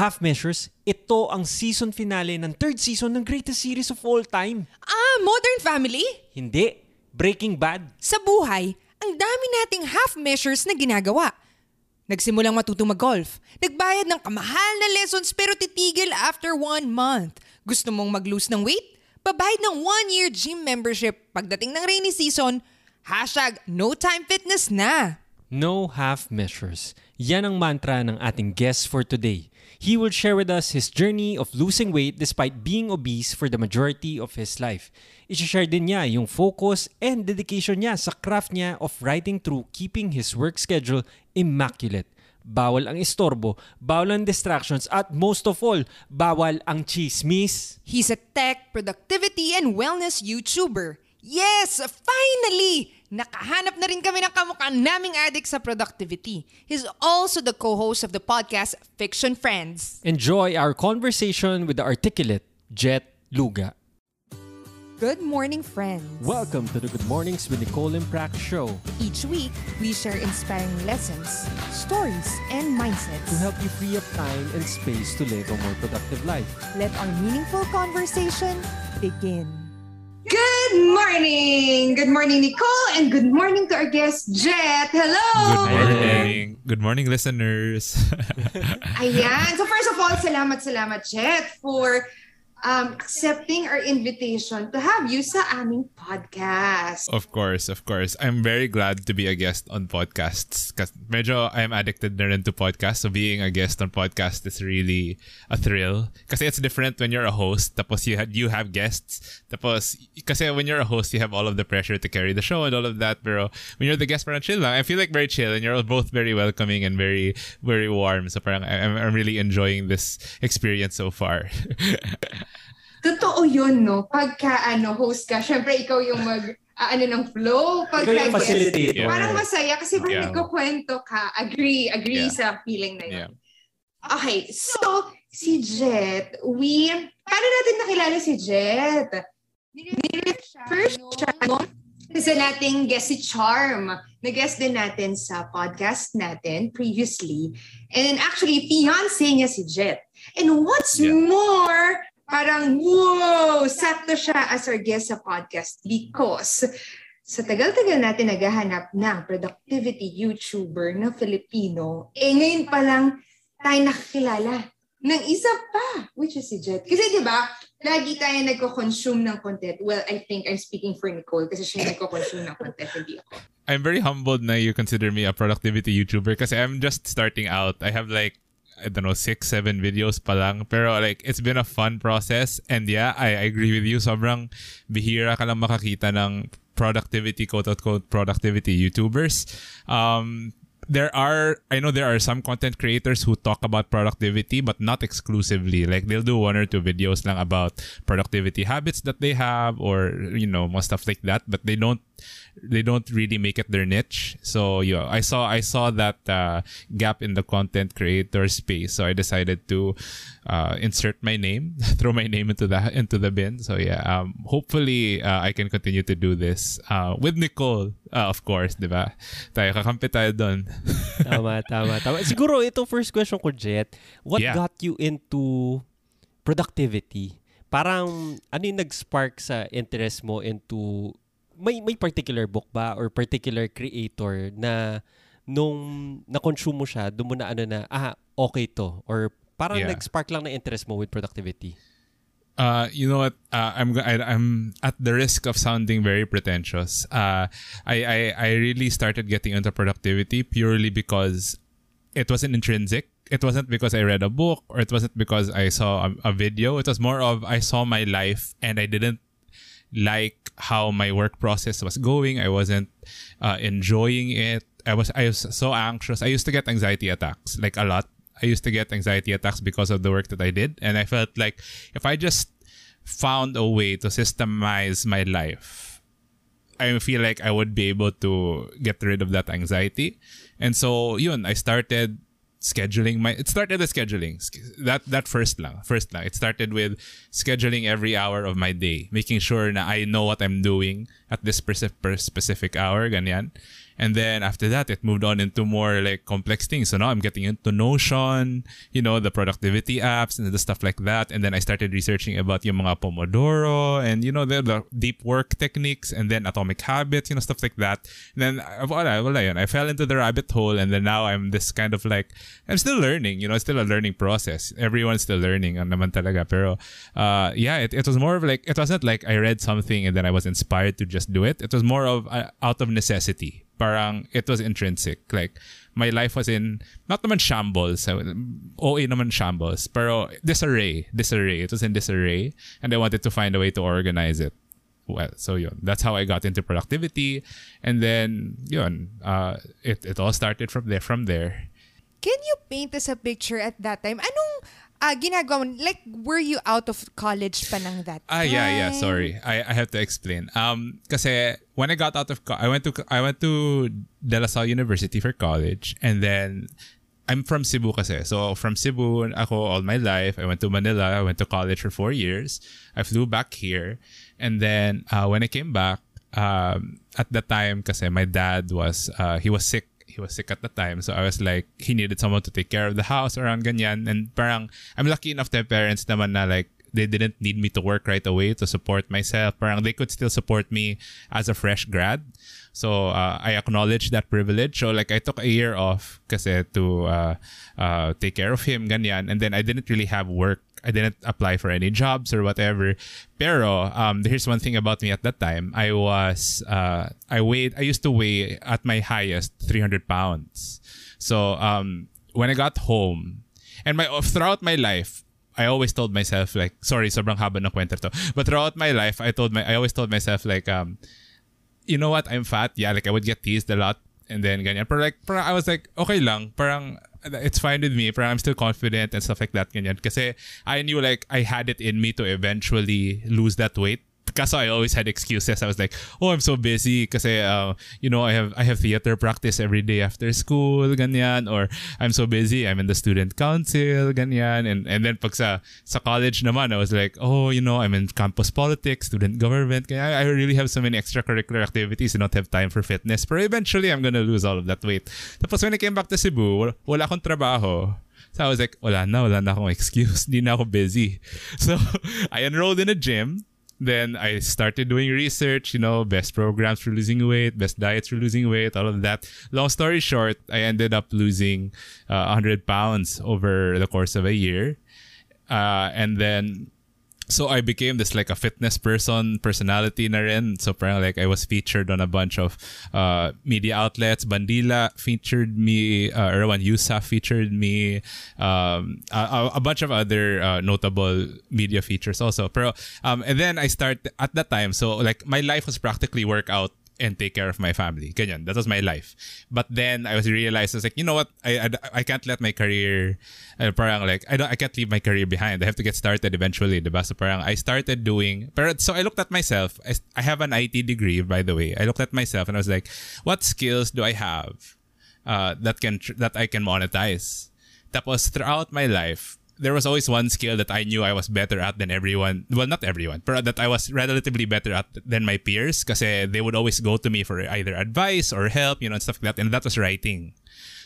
Half Measures, ito ang season finale ng third season ng greatest series of all time. Ah, Modern Family? Hindi, Breaking Bad. Sa buhay, ang dami nating half measures na ginagawa. Nagsimulang matutong mag-golf. Nagbayad ng kamahal na lessons pero titigil after one month. Gusto mong mag-lose ng weight? Babayad ng one-year gym membership. Pagdating ng rainy season, hashtag no time fitness na. No half measures. Yan ang mantra ng ating guest for today. He will share with us his journey of losing weight despite being obese for the majority of his life. I-share din niya yung focus and dedication niya sa craft niya of writing through keeping his work schedule immaculate. Bawal ang istorbo, bawal ang distractions, at most of all, bawal ang chismis. He's a tech, productivity, and wellness YouTuber. Yes! Finally! Nakahanap na rin kami ng kamukha naming addict sa productivity. He's also the co-host of the podcast Fiction Friends. Enjoy our conversation with the articulate Jet Luga. Good morning, friends. Welcome to the Good Mornings with Nicole and show Each week, we share inspiring lessons, stories, and mindsets. to help you free up time and space to live a more productive life. Let our meaningful conversation begin. Good morning! Good morning, Nicole, and good morning to our guest, Jet. Hello! Good morning. Good morning, listeners. Ayan. So first of all, salamat, salamat, Jet, for um, accepting our invitation to have you sa aming podcast. of course, of course. I'm very glad to be a guest on podcasts because medyo I'm addicted na rin to podcasts. So being a guest on podcast is really a thrill. Kasi it's different when you're a host. Tapos you, you have guests. Tapos, kasi when you're a host, you have all of the pressure to carry the show and all of that. Pero when you're the guest, parang chill lang. I feel like very chill and you're both very welcoming and very, very warm. So parang I'm, I'm really enjoying this experience so far. Totoo yun, no? Pagka ano, host ka, syempre ikaw yung mag ah, ano ng flow. Pagka Ikaw yung guest, facilitator. Parang masaya kasi parang Yeah. nagkukwento ka. Agree, agree Yeah. sa feeling na yun. yeah. Okay, so si Jet, we, paano natin nakilala si Jet? First siya, no? Isa nating guest si Charm. Nag-guest din natin sa podcast natin previously. And actually, fiancé niya si Jet. And what's Yeah. more, parang, wow, sakto siya as our guest sa podcast because sa tagal-tagal natin naghahanap ng productivity YouTuber na Filipino, eh ngayon pa lang tayo nakakilala ng isa pa, which is si Jet. Kasi di ba, lagi tayo nagko-consume ng content. Well, I think I'm speaking for Nicole kasi siya nagko-consume ng content, hindi ako. I'm very humbled na you consider me a productivity YouTuber kasi I'm just starting out. I have like I don't know, six, seven videos pa lang. Pero like, it's been a fun process. And yeah, I, I agree with you. Sobrang bihira ka lang makakita ng productivity, quote-unquote, productivity YouTubers. Um, there are, I know there are some content creators who talk about productivity, but not exclusively. Like, they'll do one or two videos lang about productivity habits that they have or, you know, more stuff like that. But they don't they don't really make it their niche. So yeah, I saw I saw that uh, gap in the content creator space. So I decided to uh, insert my name, throw my name into the into the bin. So yeah, um, hopefully uh, I can continue to do this uh, with Nicole, uh, of course, di ba? Tayo kakampi tayo doon. tama, tama, tama. Siguro ito first question ko, Jet. What Yeah. got you into productivity? Parang ano yung nag-spark sa interest mo into may may particular book ba or particular creator na nung na-consume mo siya, doon mo na ano na, ah, okay to. Or parang Yeah. nag-spark lang na interest mo with productivity. Uh, you know what? Uh, I'm I, I'm at the risk of sounding very pretentious. Uh, I, I I really started getting into productivity purely because it wasn't intrinsic. It wasn't because I read a book or it wasn't because I saw a, a video. It was more of I saw my life and I didn't like how my work process was going. I wasn't uh, enjoying it. I was I was so anxious. I used to get anxiety attacks like a lot. I used to get anxiety attacks because of the work that I did, and I felt like if I just found a way to systemize my life, I feel like I would be able to get rid of that anxiety. And so, yun, I started scheduling my it started with scheduling. That that first lang first lang. It started with scheduling every hour of my day making sure na I know what I'm doing at this specific specific hour ganyan And then after that, it moved on into more like complex things. So now I'm getting into Notion, you know, the productivity apps and the stuff like that. And then I started researching about yung mga Pomodoro and, you know, the, the deep work techniques and then atomic habits, you know, stuff like that. And then, uh, wala, wala yun. I fell into the rabbit hole and then now I'm this kind of like, I'm still learning, you know, it's still a learning process. Everyone's still learning ang naman talaga. Pero, uh, yeah, it, it was more of like, it wasn't like I read something and then I was inspired to just do it. It was more of uh, out of necessity. Parang, it was intrinsic. Like, my life was in, not naman shambles, uh, OA naman shambles, pero disarray, disarray. It was in disarray and I wanted to find a way to organize it. Well, so yun. That's how I got into productivity. And then, yun, uh, it, it all started from there, from there. Can you paint us a picture at that time? Anong ah, ginagawa mo? Like, were you out of college pa nang that Ah, yeah, yeah. Sorry, I, I have to explain. Um, kasi when I got out of, co- I went to I went to De La Salle University for college, and then I'm from Cebu kasi. So from Cebu, ako all my life. I went to Manila. I went to college for four years. I flew back here, and then uh, when I came back, um, at the time kasi my dad was uh, he was sick he was sick at the time. So I was like, he needed someone to take care of the house around ganyan. And parang, I'm lucky enough to have parents naman na like, they didn't need me to work right away to support myself. Parang they could still support me as a fresh grad. So uh, I acknowledge that privilege. So like I took a year off kasi to uh, uh, take care of him, ganyan. And then I didn't really have work. I didn't apply for any jobs or whatever. Pero um, here's one thing about me at that time. I was uh, I weighed. I used to weigh at my highest 300 pounds. So um, when I got home, and my throughout my life, I always told myself like, sorry, sobrang haba ng kwento to. But throughout my life, I told my, I always told myself like, um, you know what, I'm fat. Yeah, like I would get teased a lot, and then ganyan. Pero like, parang I was like, okay lang. Parang it's fine with me. Parang I'm still confident and stuff like that. Kasi I knew like I had it in me to eventually lose that weight. Kaso I always had excuses. I was like, oh, I'm so busy kasi, uh, you know, I have I have theater practice every day after school, ganyan. Or I'm so busy, I'm in the student council, ganyan. And and then pag sa, sa college naman, I was like, oh, you know, I'm in campus politics, student government. I, I really have so many extracurricular activities and not have time for fitness. But eventually, I'm gonna lose all of that weight. Tapos when I came back to Cebu, wala, akong trabaho. So I was like, wala na, wala na akong excuse. Hindi na ako busy. So I enrolled in a gym. Then I started doing research, you know, best programs for losing weight, best diets for losing weight, all of that. Long story short, I ended up losing uh, 100 pounds over the course of a year. Uh, and then so I became this like a fitness person personality na rin. So parang like I was featured on a bunch of uh, media outlets. Bandila featured me. Uh, Erwan Heussaff featured me. Um, a, a bunch of other uh, notable media features also. Pero um, and then I start at that time. So like my life was practically workout and take care of my family. Ganyan. That was my life. But then I was realized I was like, you know what? I I, I can't let my career uh, parang like I don't I can't leave my career behind. I have to get started eventually, diba? So parang I started doing pero so I looked at myself. I, I have an IT degree by the way. I looked at myself and I was like, what skills do I have uh, that can that I can monetize? That was throughout my life, there was always one skill that I knew I was better at than everyone. Well, not everyone, but that I was relatively better at than my peers because they would always go to me for either advice or help, you know, and stuff like that. And that was writing.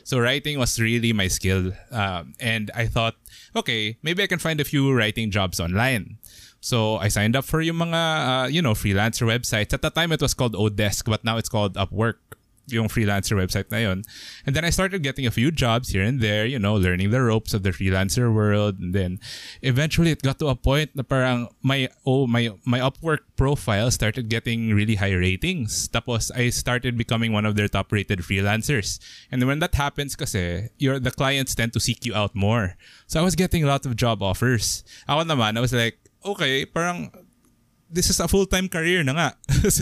So writing was really my skill. Um, and I thought, okay, maybe I can find a few writing jobs online. So I signed up for yung mga, uh, you know, freelancer websites. At the time, it was called Odesk, but now it's called Upwork yung freelancer website na yun. And then I started getting a few jobs here and there, you know, learning the ropes of the freelancer world. And then eventually it got to a point na parang my, oh, my, my Upwork profile started getting really high ratings. Tapos I started becoming one of their top rated freelancers. And when that happens kasi, your the clients tend to seek you out more. So I was getting a lot of job offers. Ako naman, I was like, okay, parang this is a full-time career na nga.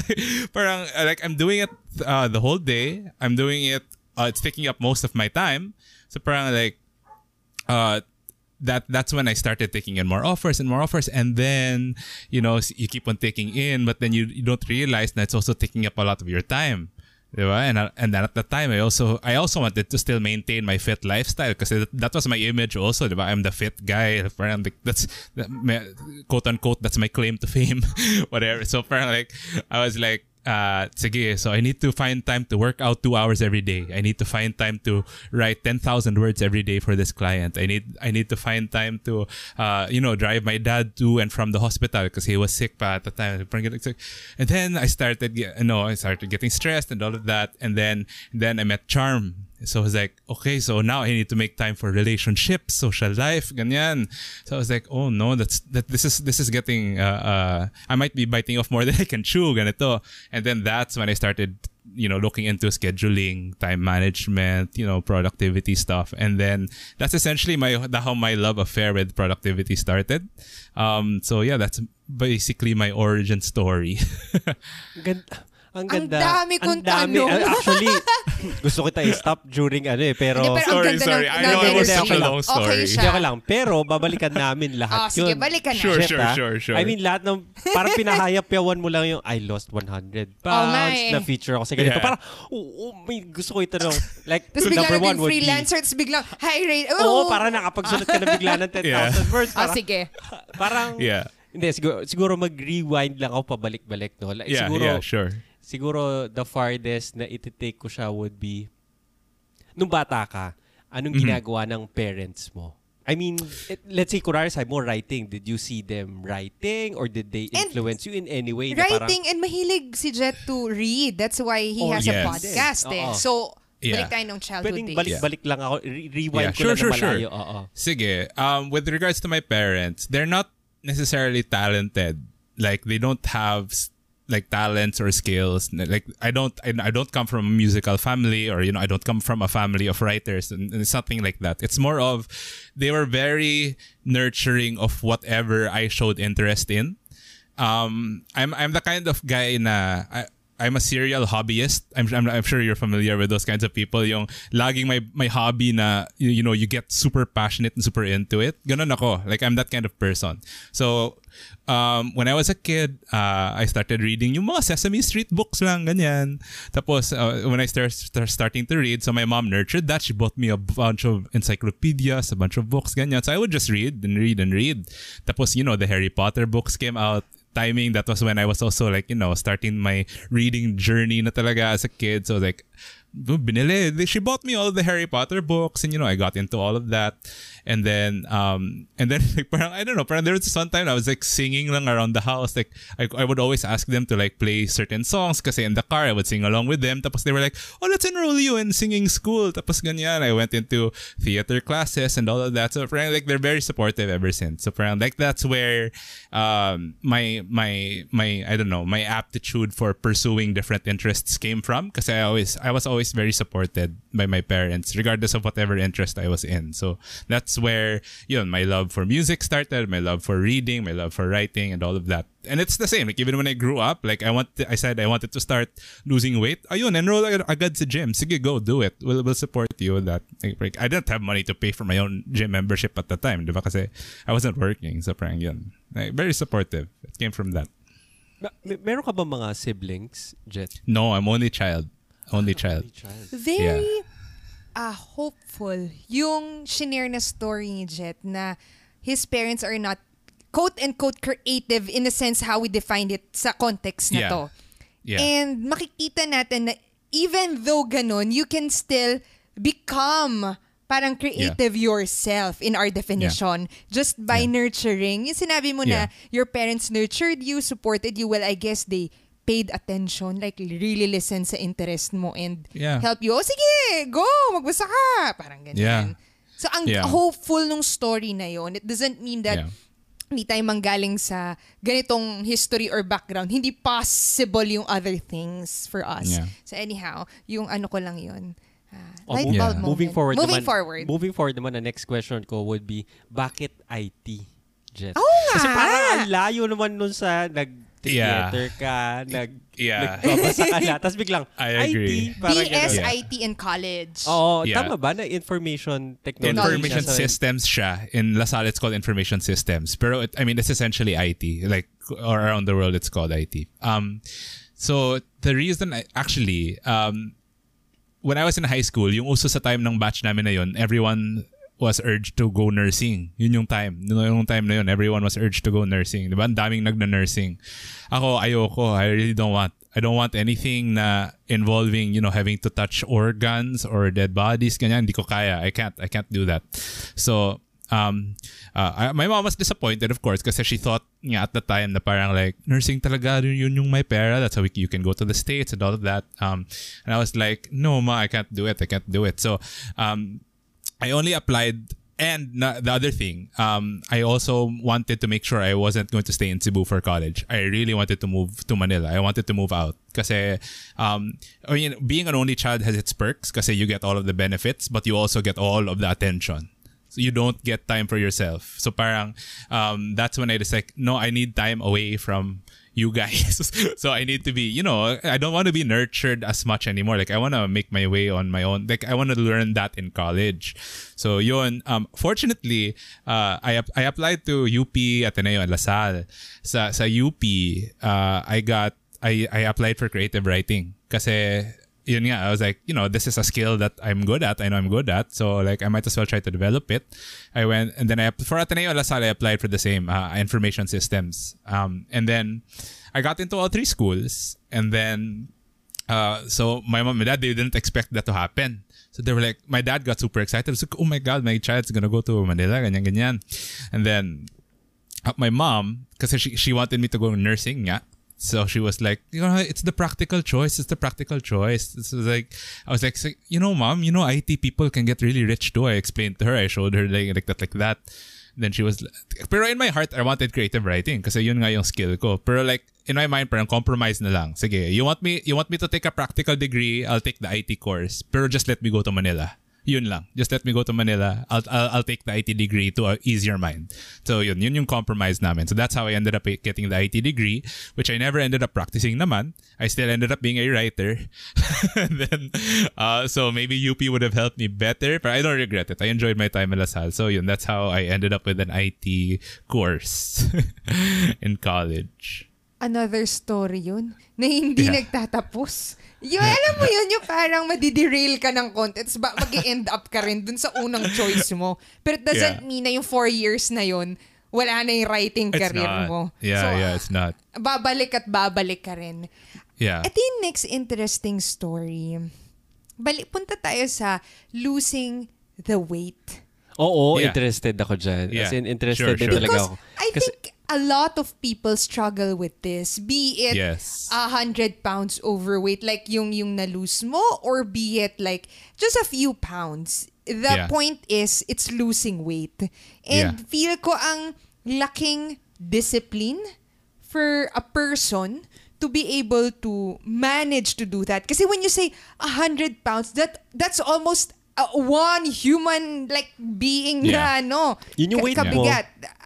parang uh, like I'm doing it uh, the whole day. I'm doing it uh, it's taking up most of my time. So parang like uh that that's when I started taking in more offers and more offers and then you know you keep on taking in but then you, you don't realize that it's also taking up a lot of your time. Diba? And, uh, and then at the time, I also I also wanted to still maintain my fit lifestyle because that, that was my image also. Diba? I'm the fit guy. Parang like, that's that, quote unquote that's my claim to fame, whatever. So parang like I was like uh, sige, so I need to find time to work out two hours every day. I need to find time to write 10,000 words every day for this client. I need, I need to find time to, uh, you know, drive my dad to and from the hospital because he was sick pa at the time. And then I started, you know, I started getting stressed and all of that. And then, then I met Charm. So I was like, okay, so now I need to make time for relationships, social life, ganyan. So I was like, oh no, that's that. This is this is getting. Uh, uh, I might be biting off more than I can chew, ganito. And then that's when I started, you know, looking into scheduling, time management, you know, productivity stuff. And then that's essentially my how my love affair with productivity started. Um, so yeah, that's basically my origin story. Ang ganda. Ang dami kong Ang dami. tanong. Actually, gusto kita i-stop during ano eh, pero... Hindi, pero ang sorry, ganda sorry. ng- I ng know it was such a long Okay story. siya. Hindi ako lang. Pero babalikan namin lahat Oh, sige, yun. balikan na. Sure, Shit, sure, sure, sure. I mean, lahat ng, parang pinahayap-yawan mo lang yung, I lost 100 pounds eh. na feature ako sa ganito. Yeah. Parang, oo, oh, may gusto ko itanong. Like, Tapos bigla number one would be, freelancer, tapos biglang high rate. oo, parang nakapagsulat ka na bigla ng 10,000 Yeah. words. Parang, sige. parang, yeah, hindi, siguro, siguro mag-rewind lang ako pabalik-balik. No? Like, yeah, siguro, yeah, sure. Siguro the farthest na iti-take ko siya would be, nung bata ka, anong Mhm. ginagawa ng parents mo? I mean, it, let's say, kunwari sa mo writing, did you see them writing or did they And influence you in any way? na parang- Writing and mahilig si Jet to read. That's why he Oh, has a yes. podcast eh. So, Yeah. balik tayo ng childhood Pwedeng days. balik-balik lang ako. Re- rewind Yeah, ko sure, lang sure, na sure. malayo. Oo. Sige. Um, with regards to my parents, they're not necessarily talented. Like they don't have like talents or skills. Like I don't, I, don't come from a musical family, or you know, I don't come from a family of writers, and, and it's nothing like that. It's more of they were very nurturing of whatever I showed interest in. Um, I'm I'm the kind of guy na. I'm a serial hobbyist. I'm, I'm I'm sure you're familiar with those kinds of people. Yung laging may my hobby na you, you know you get super passionate and super into it. Ganun ako. Like I'm that kind of person. So um, when I was a kid, uh, I started reading yung mga Sesame Street books lang ganyan. Tapos uh, when I started start starting to read, so my mom nurtured that. She bought me a bunch of encyclopedias, a bunch of books ganyan. So I would just read and read and read. Tapos you know the Harry Potter books came out timing that was when I was also like you know starting my reading journey na talaga as a kid so like binili she bought me all the Harry Potter books and you know I got into all of that and then um and then like parang I don't know parang there was one time I was like singing lang around the house. Like I, I would always ask them to like play certain songs kasi in the car I would sing along with them. Tapos they were like oh let's enroll you in singing school. Tapos ganyan I went into theater classes and all of that. So parang like they're very supportive ever since. So parang like that's where um my my my I don't know my aptitude for pursuing different interests came from. Because I always I was always very supported by my parents regardless of whatever interest I was in. So that's where you know my love for music started my love for reading my love for writing and all of that. And it's the same like even when I grew up like I want I said I wanted to start losing weight. Ayun enroll ag- agad sa gym. Sige go do it. We'll, we'll support you with that. Like, like, I didn't have money to pay for my own gym membership at the time di ba? Kasi I wasn't working so parang yun. Like, very supportive. It came from that. Ma- meron ka ba mga siblings, Jet? no I'm only child. Only ah, child. Very ah hopeful yung shinare na story ni Jet na his parents are not quote-unquote creative in the sense how we defined it sa context na Yeah. to. Yeah. And makikita natin na even though ganon, you can still become parang creative yourself in our definition just by Yeah. nurturing. Yung sinabi mo na Yeah. your parents nurtured you, supported you, well, I guess they paid attention, like really listen sa interest mo and Yeah. help you. Oh, sige, go, magbasa ka. Parang ganyan. Yeah. So, ang Yeah. hopeful nung story na yon it doesn't mean that Yeah. hindi tayo manggaling sa ganitong history or background. Hindi possible yung other things for us. Yeah. So anyhow, yung ano ko lang yun. ah, Oh, light moving, bulb Yeah. moving moment. forward Moving naman, forward. Moving forward naman, the next question ko would be, bakit IT, Jet? Oo nga! Kasi parang ang layo naman nun sa nag-theater ka, nag, Yeah. nagbabasa ka na, tapos biglang, I agree. IT, parang ganun. BSIT in college. Oo, Yeah. tama ba na information technology? information siya systems siya. In Lasal, it's called information systems. Pero, it, I mean, it's essentially IT. Like, or around the world, it's called IT. Um, so, the reason, I, actually, um, when I was in high school, yung uso sa time ng batch namin na yun, everyone was urged to go nursing. Yun yung time. Yun yung time na yun, everyone was urged to go nursing. Diba? Ang daming nagna-nursing. Ako, ayoko. I really don't want. I don't want anything na involving, you know, having to touch organs or dead bodies. Ganyan, hindi ko kaya. I can't, I can't do that. So, um, uh, my mom was disappointed, of course, kasi she thought nga at the time na parang like, nursing talaga, yun yung my pera. That's how we, you can go to the States and all of that. Um, and I was like, no, ma, I can't do it. I can't do it. So, um, I only applied and the other thing, um, I also wanted to make sure I wasn't going to stay in Cebu for college. I really wanted to move to Manila. I wanted to move out. Kasi, um, I mean, being an only child has its perks kasi you get all of the benefits, but you also get all of the attention. So you don't get time for yourself. So parang, um, that's when I decided, no, I need time away from you guys. so I need to be, you know, I don't want to be nurtured as much anymore. Like I want to make my way on my own. Like I want to learn that in college. So yun, um, fortunately, uh, I, I applied to UP Ateneo in La Salle. Sa, sa UP, uh, I got, I, I applied for creative writing. Kasi yun nga, I was like, you know, this is a skill that I'm good at. I know I'm good at. So like, I might as well try to develop it. I went and then I for Ateneo La Salle, I applied for the same uh, information systems. Um, and then I got into all three schools. And then, uh, so my mom and dad they didn't expect that to happen. So they were like, my dad got super excited. I was like, oh my god, my child's gonna go to Manila, ganyan ganyan. And then uh, my mom, because she she wanted me to go nursing, yeah. So she was like, you know, it's the practical choice. It's the practical choice. This was like, I was like, you know, mom, you know, IT people can get really rich too. I explained to her. I showed her like, like that, like that. Then she was, pero in my heart, I wanted creative writing kasi yun nga yung skill ko. Pero like, in my mind, parang compromise na lang. Sige, you want me, you want me to take a practical degree? I'll take the IT course. Pero just let me go to Manila. Yun lang. Just let me go to Manila. I'll, I'll, I'll take the IT degree to a easier mind. So yun, yun yung compromise namin. So that's how I ended up getting the IT degree, which I never ended up practicing naman. I still ended up being a writer. then, uh, so maybe UP would have helped me better, but I don't regret it. I enjoyed my time in LaSalle. So yun, that's how I ended up with an IT course in college. Another story yun na hindi Yeah. nagtatapos. Yung, alam mo yun, yung parang madiderail ka ng content, ba mag end up ka rin dun sa unang choice mo. Pero it doesn't Yeah. mean na yung four years na yun, wala na yung writing It's career not. mo. Yeah, So, yeah, it's not. babalik at babalik ka rin. Yeah. Ito yung next interesting story. Balik, punta tayo sa losing the weight. Oo, Yeah. interested ako dyan. As Yeah. in, interested Sure, din sure. talaga Because ako. I Kasi- think a lot of people struggle with this. Be it Yes. a hundred pounds overweight, like yung yung na-lose mo, or be it like just a few pounds. The Yeah. point is, it's losing weight. And Yeah. feel ko ang laking discipline for a person to be able to manage to do that. Kasi when you say a hundred pounds, that that's almost uh, one human like being Yeah. na ano, Yun yung weight mo.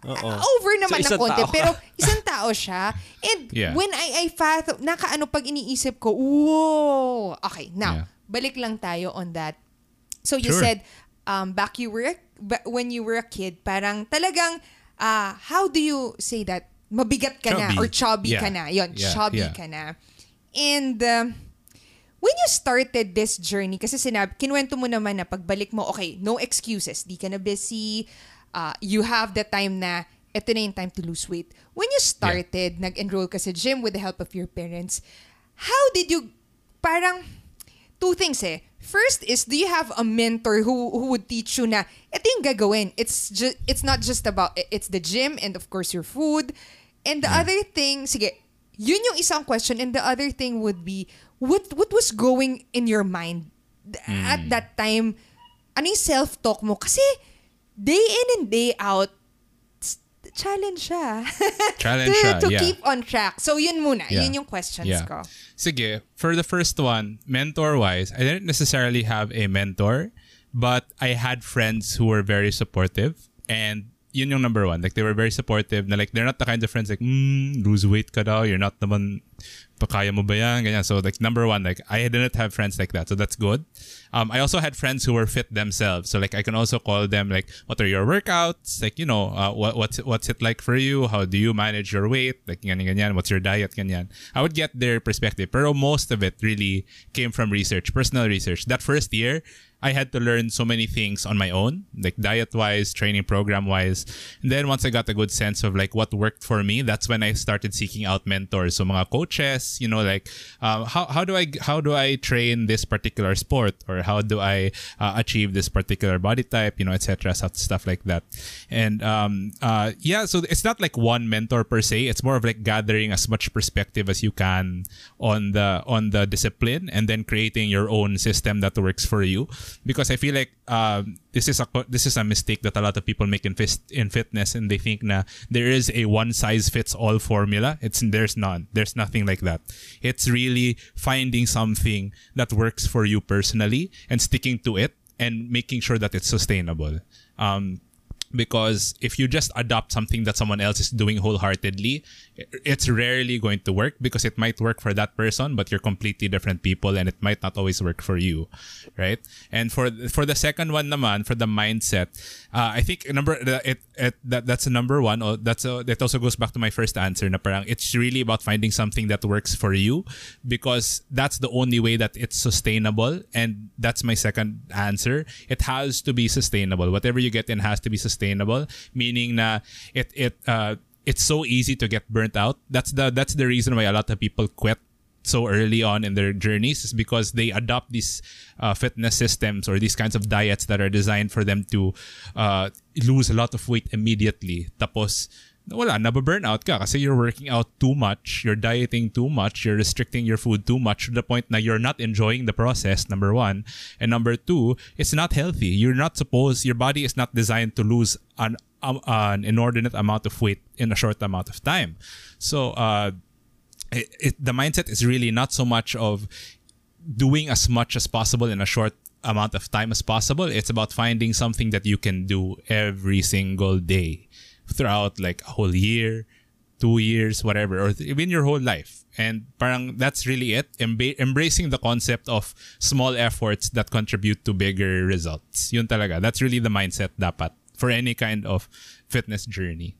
Oo. Over naman So, ng konti, tao pero isang tao siya. And Yeah. when I, I fathom, nakaano pag iniisip ko, whoa! Okay, now, Yeah. balik lang tayo on that. So you Sure. said, um, back you were, when you were a kid, parang talagang, uh, how do you say that? Mabigat ka na Chubby. or chubby Yeah. ka na. Yon, Yeah, chubby yeah. ka na. And um, when you started this journey, kasi sinabi, kinwento mo naman na pagbalik mo, okay, no excuses. Di ka na busy. Uh, you have the time na, eto na yung time to lose weight. When you started, nag-enroll ka sa gym with the help of your parents, how did you, parang, two things eh. First is, do you have a mentor who who would teach you na ito yung gagawin? It's just it's not just about it's the gym and of course your food. And the other thing, sige, yun yung isang question and the other thing would be what what was going in your mind th- at that time? Ano yung self-talk mo? Kasi day in and day out, challenge siya. Challenge to, siya, to yeah. keep on track. So yun muna. Yeah. Yun yung questions Yeah. ko. Sige, for the first one, mentor-wise, I didn't necessarily have a mentor, but I had friends who were very supportive. And yun yung number one. Like, they were very supportive. Na like, they're not the kind of friends like, mm, lose weight ka daw. You're not naman, pakaya mo ba yan? Ganyan. So, like, number one, like, I didn't have friends like that. So, that's good. Um, I also had friends who were fit themselves. So, like, I can also call them, like, what are your workouts? Like, you know, uh, what, what's, what's it like for you? How do you manage your weight? Like, ganyan, ganyan. What's your diet? Ganyan. I would get their perspective. Pero most of it really came from research, personal research. That first year, I had to learn so many things on my own, like diet wise, training program wise. And then once I got a good sense of like what worked for me, that's when I started seeking out mentors. So mga coaches, you know, like uh, how how do I how do I train this particular sport or how do I uh, achieve this particular body type, you know, etc. Stuff, stuff like that. And um, uh, yeah, so it's not like one mentor per se. It's more of like gathering as much perspective as you can on the on the discipline and then creating your own system that works for you because I feel like um, this is a this is a mistake that a lot of people make in fist, in fitness and they think na there is a one size fits all formula. It's there's none. There's nothing like that. It's really finding something that works for you personally and sticking to it and making sure that it's sustainable. Um, because if you just adopt something that someone else is doing wholeheartedly it's rarely going to work because it might work for that person but you're completely different people and it might not always work for you right? And for for the second one naman for the mindset uh, i think number it, it that that's a number one. Oh, that's a, that also goes back to my first answer na parang it's really about finding something that works for you because that's the only way that it's sustainable. And that's my second answer. It has to be sustainable. Whatever you get in has to be sustainable meaning na it it uh, it's so easy to get burnt out. That's the that's the reason why a lot of people quit so early on in their journeys is because they adopt these uh, fitness systems or these kinds of diets that are designed for them to uh, lose a lot of weight immediately. Tapos wala, nababurnout ka kasi you're working out too much, you're dieting too much, you're restricting your food too much to the point that you're not enjoying the process, number one. And number two, it's not healthy. You're not supposed, your body is not designed to lose an um, an inordinate amount of weight in a short amount of time. So uh, it, it, the mindset is really not so much of doing as much as possible in a short amount of time as possible. It's about finding something that you can do every single day throughout like a whole year, two years, whatever, or even your whole life. And parang that's really it. Embracing the concept of small efforts that contribute to bigger results. Yun talaga. That's really the mindset dapat for any kind of fitness journey.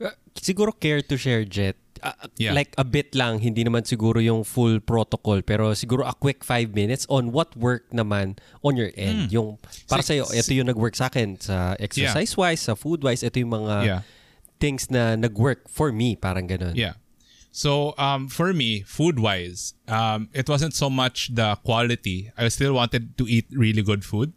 Uh, Siguro care to share, Jet. Uh, Yeah. Like a bit lang, hindi naman siguro yung full protocol, pero siguro a quick five minutes on what work naman on your end. Yung, para Si- sa'yo, ito yung nag-work sa akin sa exercise-wise, sa food-wise, ito yung mga Yeah. things na nag-work for me, parang ganun. Yeah. So um, for me, food wise, um, it wasn't so much the quality. I still wanted to eat really good food.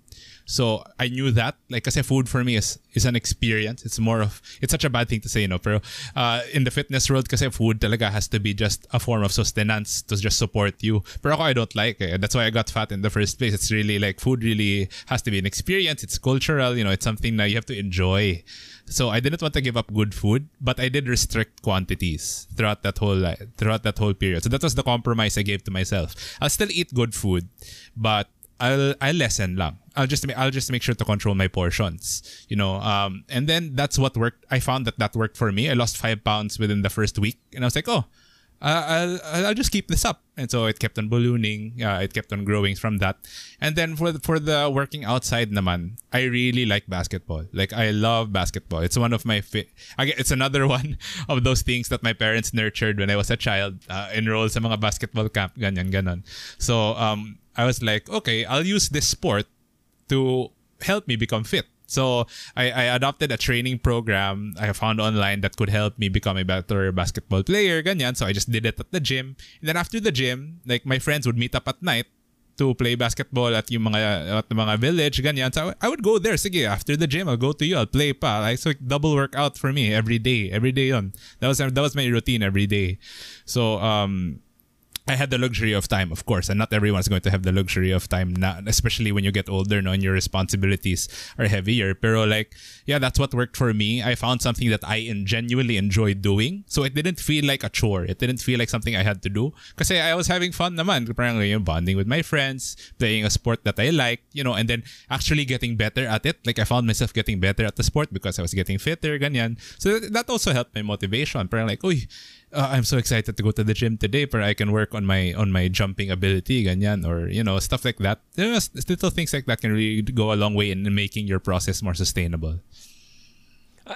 So I knew that. Like, kasi food for me is is an experience. It's more of it's such a bad thing to say, you know. Pero uh, in the fitness world, kasi food talaga has to be just a form of sustenance to just support you. Pero ako, I don't like it. That's why I got fat in the first place. It's really like food really has to be an experience. It's cultural. You know, it's something that you have to enjoy. So I didn't want to give up good food, but I did restrict quantities throughout that whole li- throughout that whole period. So that was the compromise I gave to myself. I'll still eat good food, but I'll I'll lessen lang. I'll just I'll just make sure to control my portions, you know. Um, and then that's what worked. I found that that worked for me. I lost five pounds within the first week, and I was like, oh, I'll I'll just keep this up. And so it kept on ballooning. Uh, it kept on growing from that. And then for the, for the working outside naman, I really like basketball. Like I love basketball. It's one of my fi- I it's another one of those things that my parents nurtured when I was a child. Uh, enrolled sa mga basketball camp, ganyan ganon. So um I was like, okay, I'll use this sport to help me become fit. So I, I adopted a training program I found online that could help me become a better basketball player, ganyan. So I just did it at the gym. And then after the gym, like my friends would meet up at night to play basketball at yung mga at mga village, ganyan. So I would go there. Sige, after the gym, I'll go to you. I'll play pa. Like, so double workout for me every day. Every day on. That was that was my routine every day. So um I had the luxury of time, of course, and not everyone's going to have the luxury of time, na, especially when you get older, no, and your responsibilities are heavier. Pero like, yeah, that's what worked for me. I found something that I genuinely enjoyed doing, so it didn't feel like a chore. It didn't feel like something I had to do, because I was having fun, naman. Parang yung bonding with my friends, playing a sport that I like, you know, and then actually getting better at it. Like I found myself getting better at the sport because I was getting fitter, ganyan. So that also helped my motivation. Parang like, uy, uh, I'm so excited to go to the gym today where I can work on my on my jumping ability ganyan or you know stuff like that you know, little things like that can really go a long way in making your process more sustainable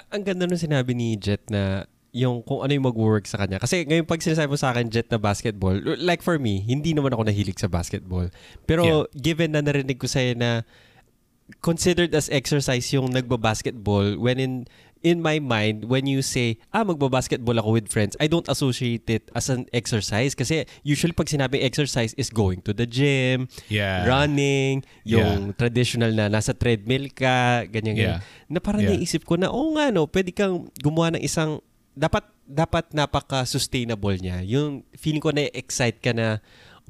ang ganda nung sinabi ni Jet na yung kung ano yung mag-work sa kanya. Kasi ngayon pag sinasabi mo sa akin jet na basketball, like for me, hindi naman ako nahilig sa basketball. Pero given na narinig ko sa'yo na considered as exercise yung nagba-basketball when in in my mind when you say ah magba-basketball ako with friends I don't associate it as an exercise kasi usually pag sinabi exercise is going to the gym Yeah. running yung traditional na nasa treadmill ka ganyan ganyan Yeah. na parang Yeah. naisip ko na oo nga no pwede kang gumawa ng isang dapat dapat napaka-sustainable niya yung feeling ko na excite ka na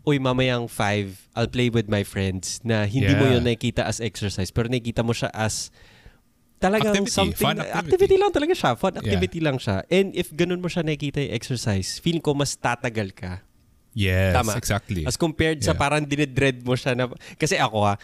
uy mamayang 5 I'll play with my friends na hindi mo Yeah. yun nakikita as exercise pero nakikita mo siya as talagang Activity, something fun activity. activity. lang talaga siya fun activity lang siya and if ganun mo siya nakikita yung exercise feeling ko mas tatagal ka Yes, Tama. exactly. As compared sa Yeah. parang dinedread mo siya na... Kasi ako ha,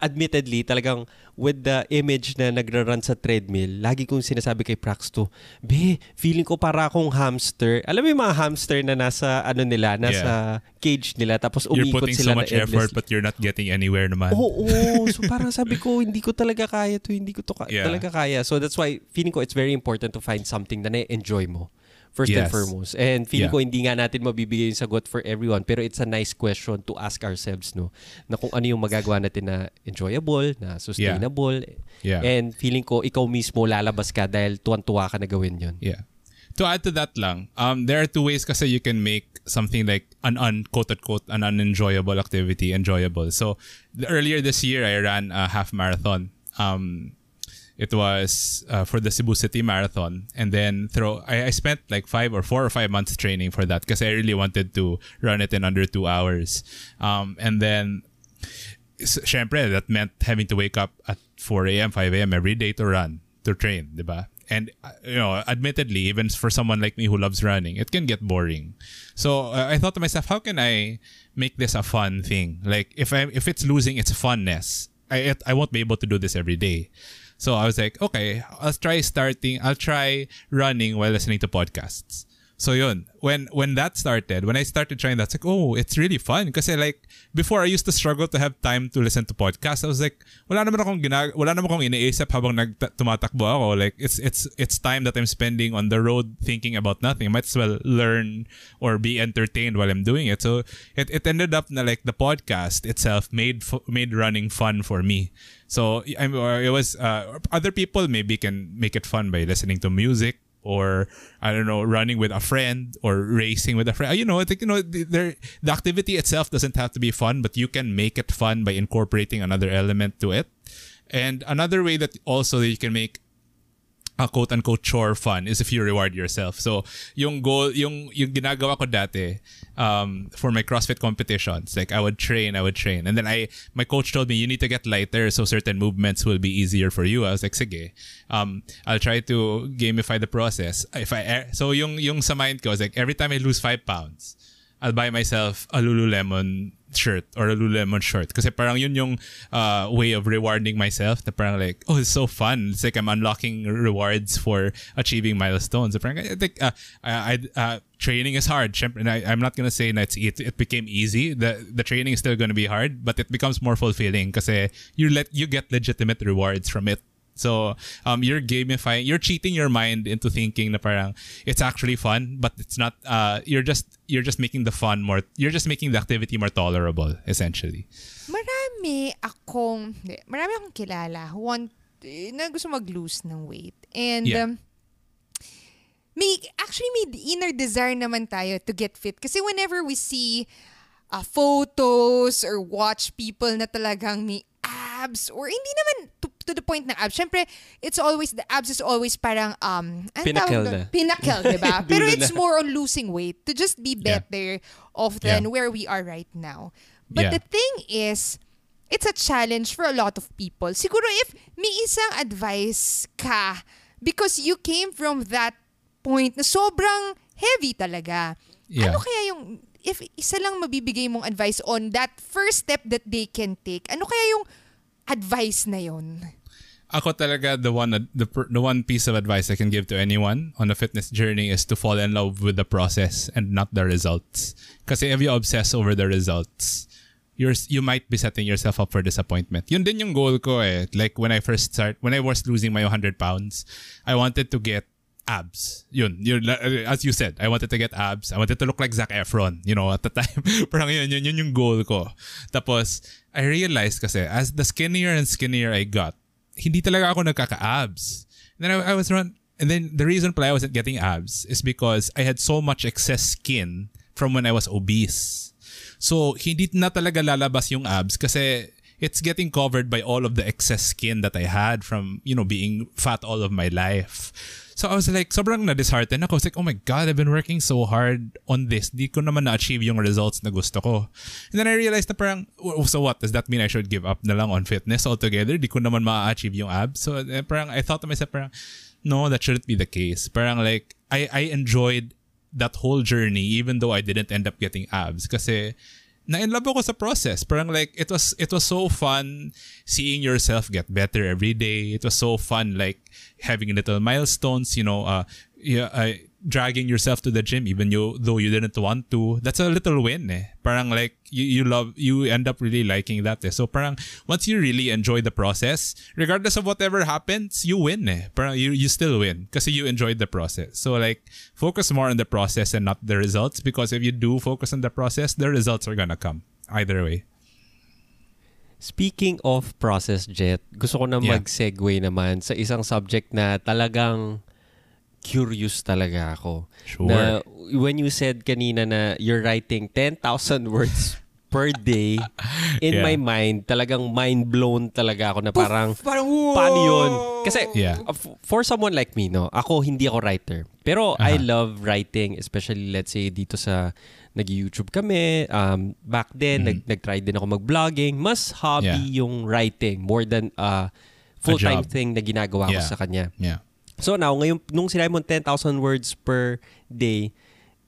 admittedly, talagang with the image na nagra-run sa treadmill, lagi kong sinasabi kay Prax to, Be, feeling ko para akong hamster. Alam mo yung mga hamster na nasa, ano nila, nasa cage nila, tapos You're umikot putting sila so much na effort but you're not getting anywhere naman. Oo, oo. So parang sabi ko, hindi ko talaga kaya to, hindi ko to ka- Yeah. talaga kaya. So that's why, feeling ko it's very important to find something na na-enjoy mo. First and Yes. foremost. And feeling Yeah. ko hindi nga natin mabibigay yung sagot for everyone. Pero it's a nice question to ask ourselves, no? Na kung ano yung magagawa natin na enjoyable, na sustainable. Yeah. And feeling ko, ikaw mismo lalabas ka dahil tuwan-tuwa ka na gawin yun. Yeah. To add to that lang, um, there are two ways kasi you can make something like an un quote unquote an unenjoyable activity enjoyable. So earlier this year, I ran a half marathon. Um, it was uh, for the Cebu City Marathon, and then throw I, I spent like five or four or five months training for that because I really wanted to run it in under two hours. Um, and then syempre, that meant having to wake up at 4 a.m., 5 a.m. every day to run, to train, di ba? And, uh, you know, admittedly, even for someone like me who loves running, it can get boring. So uh, I thought to myself, how can I make this a fun thing? Like, if I if it's losing its funness, I I won't be able to do this every day. So I was like, okay, I'll try starting, I'll try running while listening to podcasts. So yun, when when that started, when I started trying that, it's like, oh, it's really fun. Kasi like, before I used to struggle to have time to listen to podcasts. I was like, wala naman akong ginag wala naman akong iniisip habang nag tumatakbo ako. Like, it's it's it's time that I'm spending on the road thinking about nothing. I might as well learn or be entertained while I'm doing it. So it, it ended up na like the podcast itself made made running fun for me. So I'm, it was uh, other people maybe can make it fun by listening to music or I don't know, running with a friend or racing with a friend. You know, I think you know the the activity itself doesn't have to be fun, but you can make it fun by incorporating another element to it. And another way that also you can make a quote unquote chore fun is if you reward yourself. So yung goal, yung yung ginagawa ko dati um, for my CrossFit competitions, like I would train, I would train, and then I my coach told me you need to get lighter so certain movements will be easier for you. I was like, sige, um, I'll try to gamify the process. If I so yung yung sa mind ko was like every time I lose five pounds, I'll buy myself a Lululemon shirt or a Lululemon short. Kasi parang yun yung uh, way of rewarding myself. Na parang like, oh, it's so fun. It's like I'm unlocking rewards for achieving milestones. So parang, I think, uh, I, uh, training is hard. Syempre, I, I'm not gonna say that it, it became easy. The the training is still gonna be hard, but it becomes more fulfilling kasi you let you get legitimate rewards from it. So um, you're gamifying, you're cheating your mind into thinking na parang it's actually fun, but it's not. Uh, you're just you're just making the fun more. You're just making the activity more tolerable, essentially. Marami akong, marami akong kilala who want, eh, na gusto mag-lose ng weight. And, Yeah. um, may, actually may inner desire naman tayo to get fit. Kasi whenever we see uh, photos or watch people na talagang may abs or hindi naman to, to the point na abs. Siyempre, it's always, the abs is always parang, um, Pinnacle na. Pinnacle, diba? Pero Dulo it's na. more on losing weight to just be Yeah. better off than Yeah. where we are right now. But Yeah. the thing is, it's a challenge for a lot of people. Siguro if may isang advice ka because you came from that point na sobrang heavy talaga. Yeah. Ano kaya yung if isa lang mabibigay mong advice on that first step that they can take, ano kaya yung advice na yon? Ako talaga the one the the one piece of advice I can give to anyone on a fitness journey is to fall in love with the process and not the results. Kasi if you obsess over the results, you're you might be setting yourself up for disappointment. Yun din yung goal ko eh. Like when I first start when I was losing my 100 pounds, I wanted to get abs. Yun, yun, uh, as you said, I wanted to get abs. I wanted to look like Zac Efron, you know, at the time. Parang yun, yun, yun yung goal ko. Tapos, I realized kasi, as the skinnier and skinnier I got, hindi talaga ako nagkaka-abs. And then I, I was run, and then the reason pala I wasn't getting abs is because I had so much excess skin from when I was obese. So, hindi na talaga lalabas yung abs kasi it's getting covered by all of the excess skin that I had from, you know, being fat all of my life. So I was like, sobrang na-disheartened ako. I was like, oh my God, I've been working so hard on this. Di ko naman na-achieve yung results na gusto ko. And then I realized na parang, so what? Does that mean I should give up na lang on fitness altogether? Di ko naman ma-achieve yung abs. So eh, parang, I thought to myself, parang, no, that shouldn't be the case. Parang like, I, I enjoyed that whole journey even though I didn't end up getting abs. Kasi, na in love ako sa process. Parang like it was it was so fun seeing yourself get better every day. It was so fun like having little milestones, you know, uh yeah, uh, dragging yourself to the gym even you though you didn't want to. That's a little win eh. Parang like you, you love you end up really liking that eh. So parang once you really enjoy the process, regardless of whatever happens, you win eh. Parang you you still win kasi you enjoyed the process. So like focus more on the process and not the results because if you do focus on the process, the results are gonna come either way. Speaking of process, Jet, gusto ko na Yeah. mag-segue naman sa isang subject na talagang curious talaga ako. Sure. Na when you said kanina na you're writing 10,000 words per day, in Yeah. my mind, talagang mind blown talaga ako na parang Parang, whoa! paano yun? Kasi Yeah. uh, for someone like me, no, ako hindi ako writer. Pero I Aha. love writing, especially let's say dito sa nag-YouTube kami. Um, back then, nag, nag-try din ako mag-vlogging. Mas hobby Mm-hmm. Yeah. yung writing more than uh, full-time thing na ginagawa ko Yeah. sa kanya. Yeah. So now, ngayon, nung sinabi mo 10,000 words per day,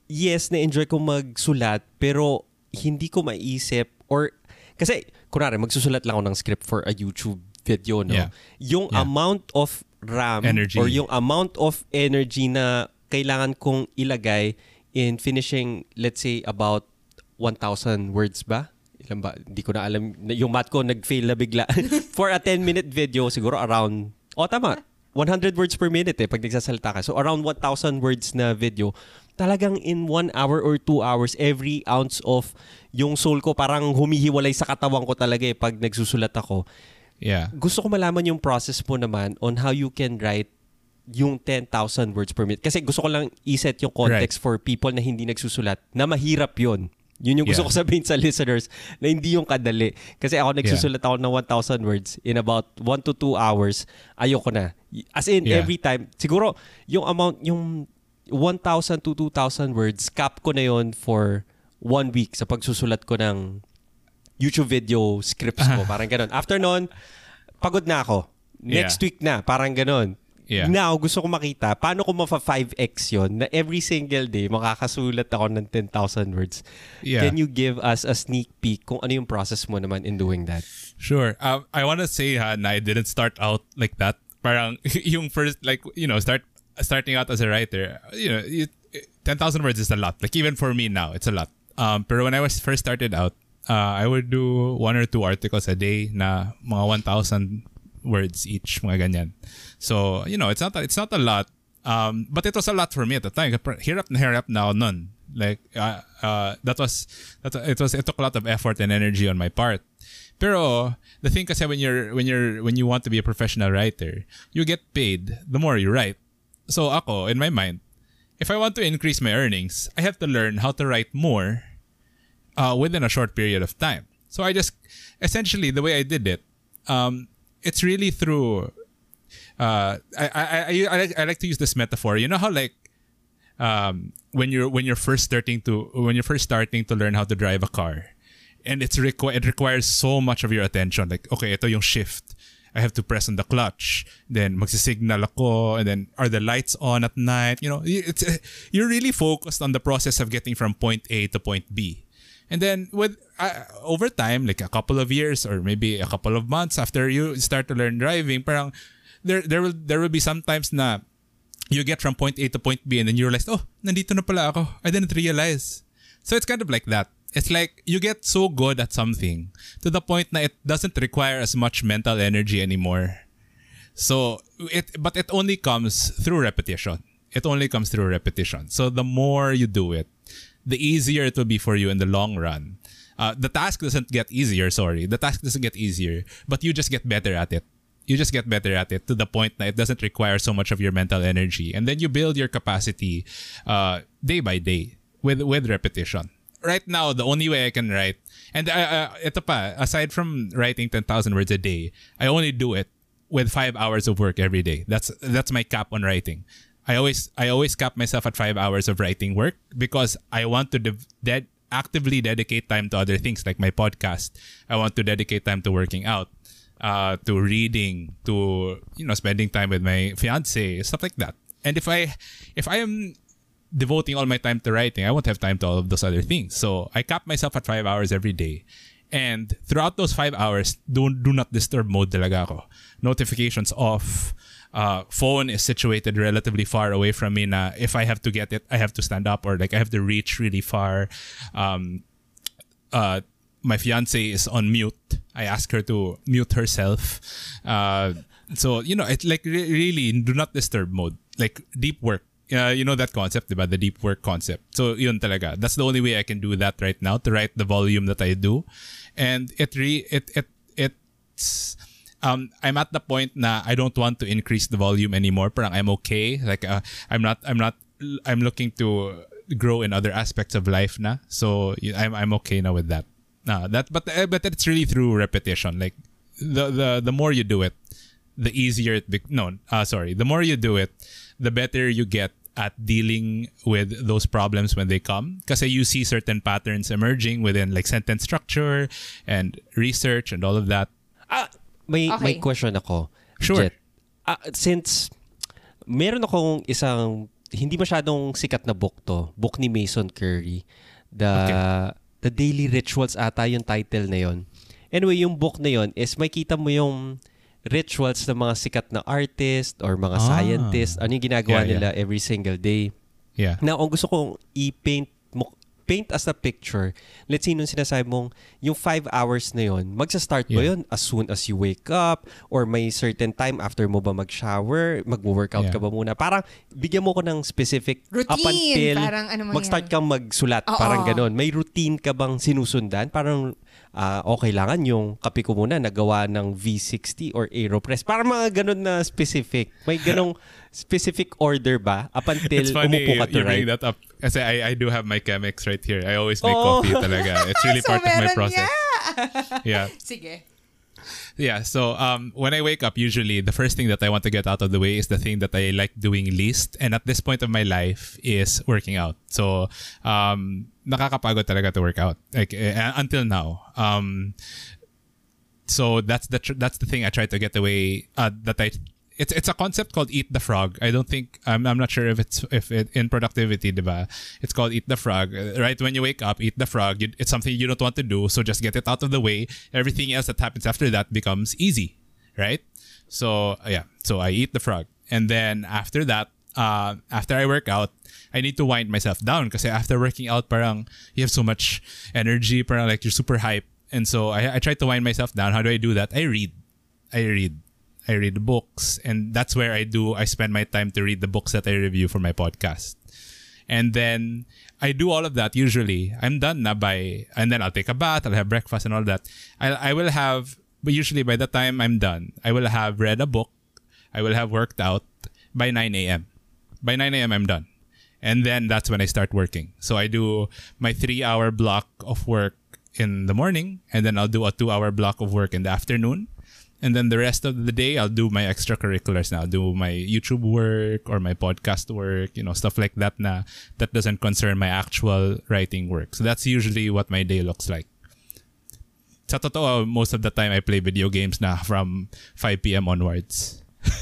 yes, na-enjoy ko magsulat, pero hindi ko maisip or, kasi, kunwari, magsusulat lang ako ng script for a YouTube video, no? Yeah. Yung Yeah. amount of RAM Energy. or yung amount of energy na kailangan kong ilagay in finishing, let's say, about 1,000 words ba? Ilan ba? Hindi ko na alam. Yung math ko nag-fail na bigla. For a 10-minute video, siguro around, oh tama, 100 words per minute eh, pag nagsasalita ka. So around 1,000 words na video, talagang in 1 hour or 2 hours, every ounce of yung soul ko parang humihiwalay sa katawan ko talaga eh pag nagsusulat ako Yeah. gusto ko malaman yung process mo naman on how you can write yung 10,000 words per minute. Kasi gusto ko lang iset yung context for people na hindi nagsusulat na mahirap yun. Yun yung gusto Yeah. ko sabihin sa listeners na hindi yung kadali. Kasi ako nagsusulat ako ng 1,000 words in about 1 to 2 hours. Ayoko na. As in, Yeah. every time. Siguro, yung amount, yung 1,000 to 2,000 words, cap ko na yon for one week sa pagsusulat ko ng YouTube video scripts ko. Parang ganun. After nun, pagod na ako. Next Yeah. week na, parang ganun. Yeah. Now, gusto ko makita, paano ko mafa 5x yon na every single day, makakasulat ako ng 10,000 words. Yeah. Can you give us a sneak peek kung ano yung process mo naman in doing that? Sure. Um, I want to say ha, na I didn't start out like that. Parang yung first like you know start starting out as a writer. You know, you, 10,000 words is a lot. Like even for me now, it's a lot. Um, pero when I was first started out, uh, I would do one or two articles a day na mga 1,000 words each, mga ganyan. So, you know, it's not a, it's not a lot. Um, but it was a lot for me at the time. Hirap na hirap na nun. Like, uh, uh, that was, that, it was, it took a lot of effort and energy on my part. Pero the thing kasi when you're when you're when you want to be a professional writer, you get paid the more you write. So ako in my mind, if I want to increase my earnings, I have to learn how to write more uh, within a short period of time. So I just essentially the way I did it, um, it's really through. Uh, I, I, I, I, like, to use this metaphor. You know how like um, when you're when you're first starting to when you're first starting to learn how to drive a car, and it's requ- it requires so much of your attention. Like okay, ito yung shift. I have to press on the clutch. Then magsisignal ako, and then are the lights on at night? You know, it's you're really focused on the process of getting from point A to point B. And then with uh, over time, like a couple of years or maybe a couple of months after you start to learn driving, parang there there will there will be sometimes na you get from point A to point B and then you realize, oh, nandito na pala ako. I didn't realize. So it's kind of like that. It's like you get so good at something to the point na it doesn't require as much mental energy anymore. So it but it only comes through repetition. It only comes through repetition. So the more you do it, the easier it will be for you in the long run. Uh, the task doesn't get easier, sorry. The task doesn't get easier, but you just get better at it. You just get better at it to the point that it doesn't require so much of your mental energy. And then you build your capacity uh, day by day with with repetition. Right now, the only way I can write, and uh, uh, ito pa, aside from writing 10,000 words a day, I only do it with five hours of work every day. That's that's my cap on writing. I always I always cap myself at five hours of writing work because I want to dev- de- actively dedicate time to other things like my podcast. I want to dedicate time to working out, uh, to reading, to you know spending time with my fiance, stuff like that. And if I if I am devoting all my time to writing, I won't have time to all of those other things. So I cap myself at five hours every day. And throughout those five hours, do, do not disturb mode talaga ako. Notifications off. Uh, phone is situated relatively far away from me na if I have to get it, I have to stand up or like I have to reach really far. Um, uh, my fiance is on mute. I ask her to mute herself. Uh, so, you know, it's like re- really do not disturb mode. Like deep work. Uh, you know that concept, about The deep work concept. So, yun talaga. That's the only way I can do that right now to write the volume that I do. And it re it it it's um I'm at the point na I don't want to increase the volume anymore. Parang I'm okay. Like uh, I'm not I'm not I'm looking to grow in other aspects of life na. So I'm I'm okay now with that. Nah, that but uh, but it's really through repetition. Like the the the more you do it, the easier it be- no uh, sorry the more you do it the better you get at dealing with those problems when they come because you see certain patterns emerging within like sentence structure and research and all of that Ah, may Okay. may question ako. Sure. Jet. Ah, since meron akong isang hindi masyadong sikat na book to, book ni Mason Curry. The The Daily Rituals ata yung title na yon. Anyway, yung book na yon is makita mo yung rituals ng mga sikat na artist or mga Ah. scientist. Ano yung ginagawa Yeah, yeah. nila every single day. yeah Na kung gusto kong i-paint paint as a picture, let's say nung sinasabi mong yung five hours na yon, magsa-start ba Yeah. yun as soon as you wake up or may certain time after mo ba mag-shower, mag-workout ka Yeah. ba muna? Parang bigyan mo ko ng specific up Routine, until parang ano mag-start mangyari. kang magsulat. Oo. Parang ganon. May routine ka bang sinusundan? Parang ah, o kailangan yung kape ko muna nagawa ng V60 or AeroPress. Parang mga ganon na specific. May ganong specific order ba up until it's funny umupo ka to you bring write? that up kasi I, I do have my chemex right here I always make Oh. coffee talaga it's really So, part of my process nga. yeah Sige. Yeah, so um, when I wake up, usually the first thing that I want to get out of the way is the thing that I like doing least. And at this point of my life is working out. So um, nakakapagod talaga to work out. Like eh, until now. Um, so that's the tr- that's the thing I try to get away. Uh, that I it's it's a concept called eat the frog. I don't think I'm I'm not sure if it's if it in productivity, diba? It's called eat the frog. Uh, Right when you wake up, eat the frog. You, it's something you don't want to do, so just get it out of the way. Everything else that happens after that becomes easy, right? So uh, yeah, so I eat the frog, and then after that, uh, after I work out, I need to wind myself down because after working out, parang you have so much energy, parang like you're super hype, and so I I try to wind myself down. How do I do that? I read, I read. I read books, and that's where I do. I spend my time to read the books that I review for my podcast, and then I do all of that. Usually, I'm done na by, and then I'll take a bath. I'll have breakfast and all that. I I will have, but usually by the time I'm done, I will have read a book. I will have worked out by 9 a.m. By 9 a.m. I'm done, and then that's when I start working. So I do my three-hour block of work in the morning, and then I'll do a two-hour block of work in the afternoon and then the rest of the day I'll do my extracurriculars now. I'll do my YouTube work or my podcast work, you know, stuff like that na that doesn't concern my actual writing work. So that's usually what my day looks like. Sa totoo, most of the time I play video games na from 5 p.m. onwards.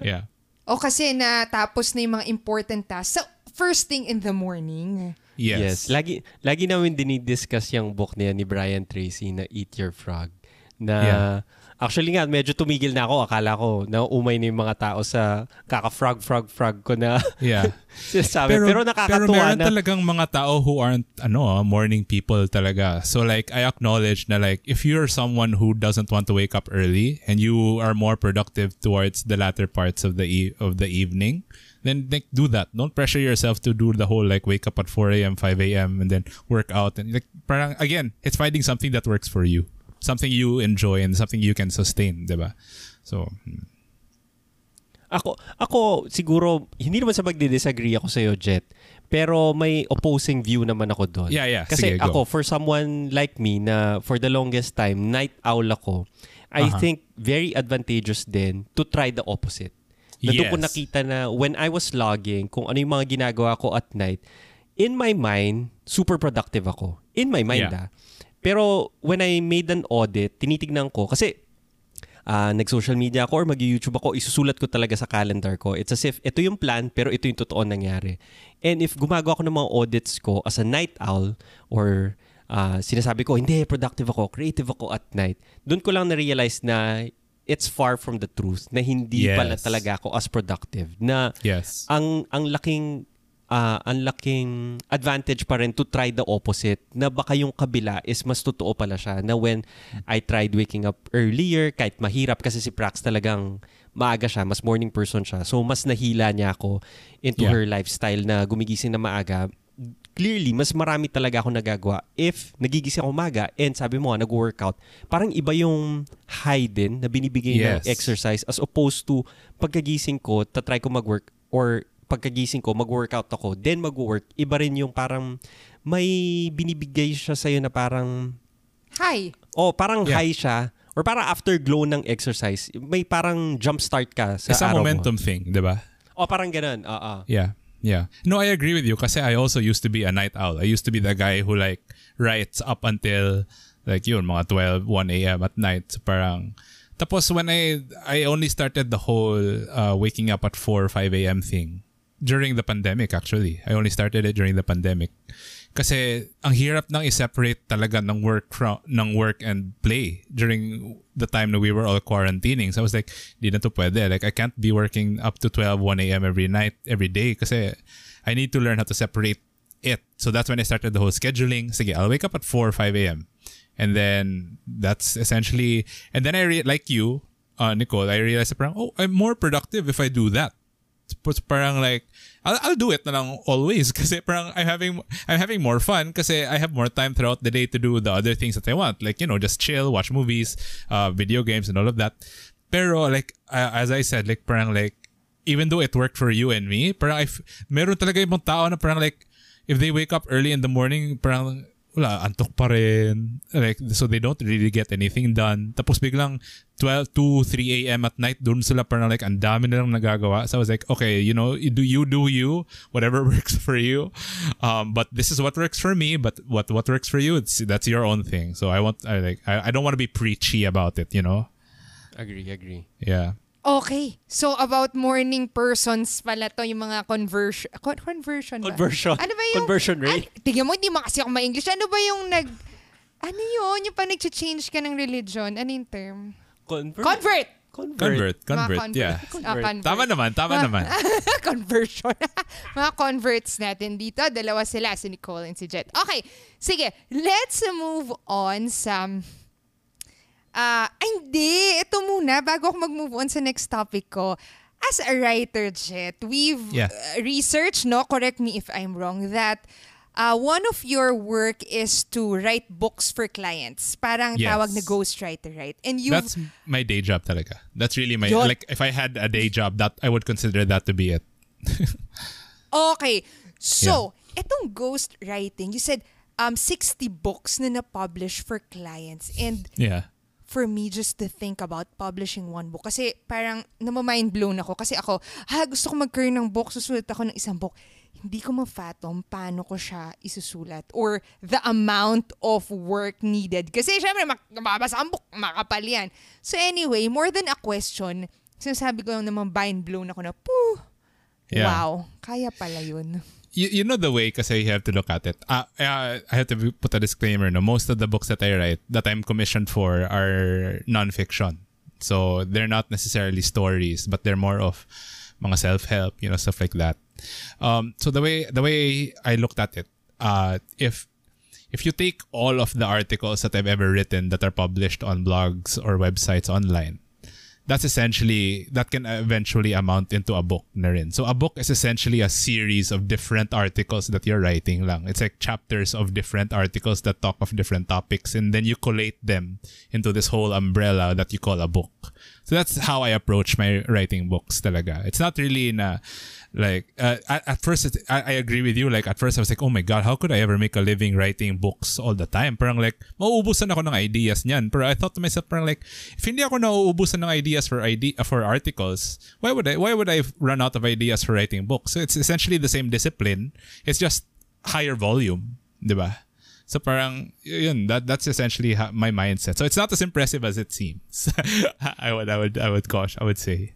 yeah. O kasi natapos na yung mga important tasks. So, first thing in the morning. Yes. Lagi, lagi namin dinidiscuss yung book niya ni Brian Tracy na Eat Your Frog. Na Yeah. Actually nga, medyo tumigil na ako. Akala ko, nauumay na yung mga tao sa kaka-frog, frog, frog ko na Yeah. sinasabi. Pero, pero nakakatuwa meron na. talagang mga tao who aren't ano ah, morning people talaga. So like I acknowledge na like if you're someone who doesn't want to wake up early and you are more productive towards the latter parts of the e- of the evening, then like do that. Don't pressure yourself to do the whole like wake up at 4 a.m., 5 a.m. and then work out and like parang again, it's finding something that works for you. Something you enjoy and something you can sustain, 'di ba? So, hmm. Ako, ako siguro, hindi naman sa magdi-disagree ako sa'yo, Jet. Pero may opposing view naman ako doon. Yeah, yeah. Kasi Sige, go. ako, for someone like me na for the longest time, night owl ako, I Aha. think very advantageous din to try the opposite. Na doon ko Yes. nakita na when I was logging, kung ano yung mga ginagawa ko at night, in my mind, super productive ako. In my mind, ah. Pero when I made an audit, tinitignan ko, kasi ah, nag-social media ako or mag-YouTube ako, isusulat ko talaga sa calendar ko. It's as if ito yung plan pero ito yung totoo nangyari. And if gumagawa ako ng mga audits ko as a night owl or ah, sinasabi ko, hindi, productive ako, creative ako at night, doon ko lang na-realize na it's far from the truth na hindi pala Yes. talaga ako as productive. Na yes. ang ang laking ah, ang laking advantage pa rin to try the opposite na baka yung kabila is mas totoo pala siya na when I tried waking up earlier kahit mahirap kasi si Prax talagang maaga siya mas morning person siya so mas nahila niya ako into Yeah. her lifestyle na gumigising na maaga clearly mas marami talaga ako nagagawa if nagigising ako umaga and sabi mo nag-workout parang iba yung high din na binibigay ng Yes. exercise as opposed to pagkagising ko tatry ko mag-work or pagkagising ko mag-workout ako then mag-work iba rin yung parang may binibigay siya sa'yo na parang Hi. oh parang Yeah. high siya or parang afterglow ng exercise may parang jump start ka sa It's a araw momentum mo thing, 'di ba? oh parang ganun oo Yeah. Yeah. No, I agree with you kasi I also used to be a night owl. I used to be the guy who like writes up until like yun, mga 12, 1 a.m. at night. So parang tapos when I I only started the whole uh, waking up at 4 5 a.m. thing during the pandemic actually. I only started it during the pandemic. Kasi ang hirap nang i-separate talaga ng work from ng work and play during the time that we were all quarantining. So I was like, di na to pwede. Like I can't be working up to 12, 1 a.m. every night, every day kasi I need to learn how to separate it. So that's when I started the whole scheduling. Sige, I'll wake up at 4 or 5 a.m. And then that's essentially and then I re- like you, uh, Nicole, I realized parang, oh, I'm more productive if I do that. Tapos parang like I'll, I'll do it na lang always kasi parang I'm having I'm having more fun kasi I have more time throughout the day to do the other things that I want. Like you know just chill watch movies uh, video games and all of that. Pero like uh, as I said like parang like even though it worked for you and me parang I f- meron talaga ibang tao na parang like if they wake up early in the morning parang wala, antok pa rin. Like, so they don't really get anything done. Tapos biglang 12 to 3 a.m. at night, dun sila parang like, ang dami nilang nagagawa. So I was like, okay, you know, you do you, do you, whatever works for you. Um, but this is what works for me, but what, what works for you, it's, that's your own thing. So I want, I like, I, I don't want to be preachy about it, you know? agree agree Yeah. Okay. So, about morning persons pala to, yung mga conversion. Con- conversion ba? Conversion. Ano ba yung... Conversion rate? An- tignan mo, hindi mo kasi ako ma-English. Ano ba yung nag... Ano yun? Yung pa nag-change ka ng religion? Ano yung term? convert Convert! Convert, convert, Mga yeah. Ah, convert. Tama naman, tama Ma- naman. Conversion. mga converts natin dito. Dalawa sila, si Nicole and si Jet. Okay, sige. Let's move on sa... Ah, ay, hindi. Ito muna, bago ako mag-move on sa next topic ko. As a writer, Jet, we've Yeah. uh, researched, no? Correct me if I'm wrong, that uh, one of your work is to write books for clients. Parang Yes. tawag na ghostwriter, right? And you've That's my day job talaga. That's really my, Yun. like, if I had a day job, that I would consider that to be it. Okay. So, etong ghost writing, you said um 60 books na na-publish for clients. And Yeah. For me, just to think about publishing one book. Kasi parang namamind blown ako. Kasi ako, ha, gusto ko mag-career ng book, susulat ako ng isang book. Hindi ko ma-fathom paano ko siya isusulat or the amount of work needed. Kasi syempre, mak- mababasa ang book, makapal yan. So anyway, more than a question, sinasabi ko lang naman mind blown ako na, poo, Yeah. wow, kaya pala yun. You, you know the way because you have to look at it. Uh, uh, I have to put a disclaimer. No, most of the books that I write that I'm commissioned for are nonfiction. So they're not necessarily stories, but they're more of mga self-help, you know, stuff like that. Um, so the way the way I looked at it, uh, if if you take all of the articles that I've ever written that are published on blogs or websites online, that's essentially that can eventually amount into a book na rin. So a book is essentially a series of different articles that you're writing lang. It's like chapters of different articles that talk of different topics and then you collate them into this whole umbrella that you call a book. So that's how I approach my writing books talaga. It's not really na like uh, at, at first it, I, I agree with you. Like at first I was like oh my god how could I ever make a living writing books all the time? Parang like mauubusan ako ng ideas niyan. Pero I thought to myself parang like if hindi ako nauubusan ng ideas for idea for articles why would I why would I run out of ideas for writing books? So it's essentially the same discipline. It's just higher volume di ba? So parang yun that that's essentially my mindset. So it's not as impressive as it seems. I would I would I would gosh I would say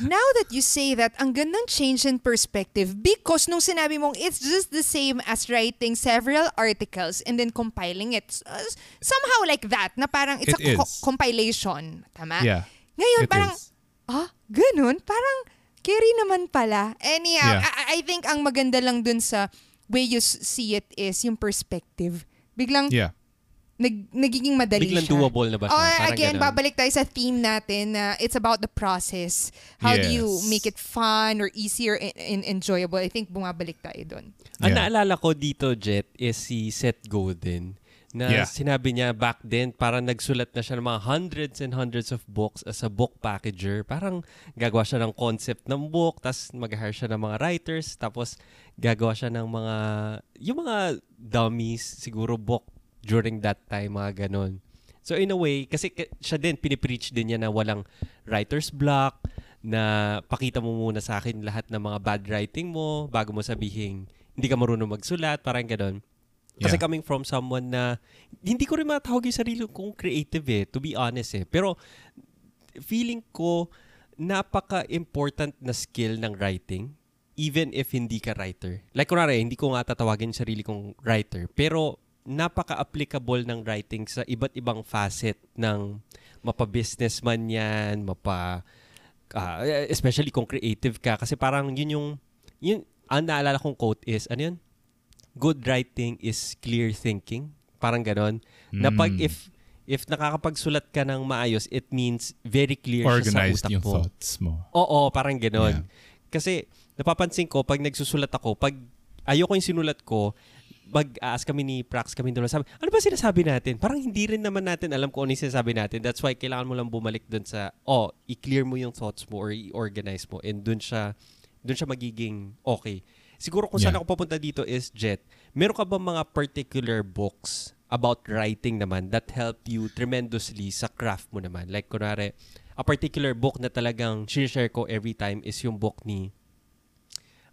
Now that you say that, ang gandang change in perspective because nung sinabi mong it's just the same as writing several articles and then compiling it. Uh, somehow like that, na parang it's It a co- compilation. Tama? yeah Ngayon, it parang, is. ah, ganun? Parang, carry naman pala. Anyhow, Yeah. I, I think ang maganda lang dun sa way you s- see it is yung perspective. Biglang, yeah nag, nagiging madali Biglang siya. doable na ba siya? Oh, Parang again, ganun. babalik tayo sa theme natin na it's about the process. How do you Yes. make it fun or easier and, and enjoyable? I think bumabalik tayo doon. Ang Yeah. naalala ko dito, Jet, is si Seth Godin. Na Yeah. sinabi niya back then, parang nagsulat na siya ng mga hundreds and hundreds of books as a book packager. Parang gagawa siya ng concept ng book, tapos mag-hire siya ng mga writers, tapos gagawa siya ng mga, yung mga dummies, siguro book during that time, mga ganon. So in a way, kasi siya din, pinipreach din niya na walang writer's block, na pakita mo muna sa akin lahat ng mga bad writing mo bago mo sabihin hindi ka marunong magsulat, parang ganon. Kasi Yeah. coming from someone na hindi ko rin matawag yung sarili kong creative eh, to be honest eh. Pero feeling ko napaka-important na skill ng writing even if hindi ka writer. Like kunwari, hindi ko nga tatawagin sarili kong writer, pero napaka-applicable ng writing sa iba't ibang facet ng mapa-business man yan, mapa ah, especially kung creative ka kasi parang yun yung yun ang naalala kong quote is ano yun? Good writing is clear thinking. Parang ganon. Na pag Mm. if if nakakapagsulat ka ng maayos, it means very clear organized siya sa utak yung mo. thoughts mo. Oo, parang ganon. Yeah. Kasi napapansin ko, pag nagsusulat ako, pag ayoko yung sinulat ko, mag-ask kami ni Prax kami doon. Sabi, ano ba sinasabi natin? Parang hindi rin naman natin alam kung ano yung sinasabi natin. That's why kailangan mo lang bumalik doon sa, oh, i-clear mo yung thoughts mo or i-organize mo and doon siya, doon siya magiging okay. Siguro kung saan Yeah. ako papunta dito is, Jet, meron ka ba mga particular books about writing naman that help you tremendously sa craft mo naman? Like, kunwari, a particular book na talagang share ko every time is yung book ni,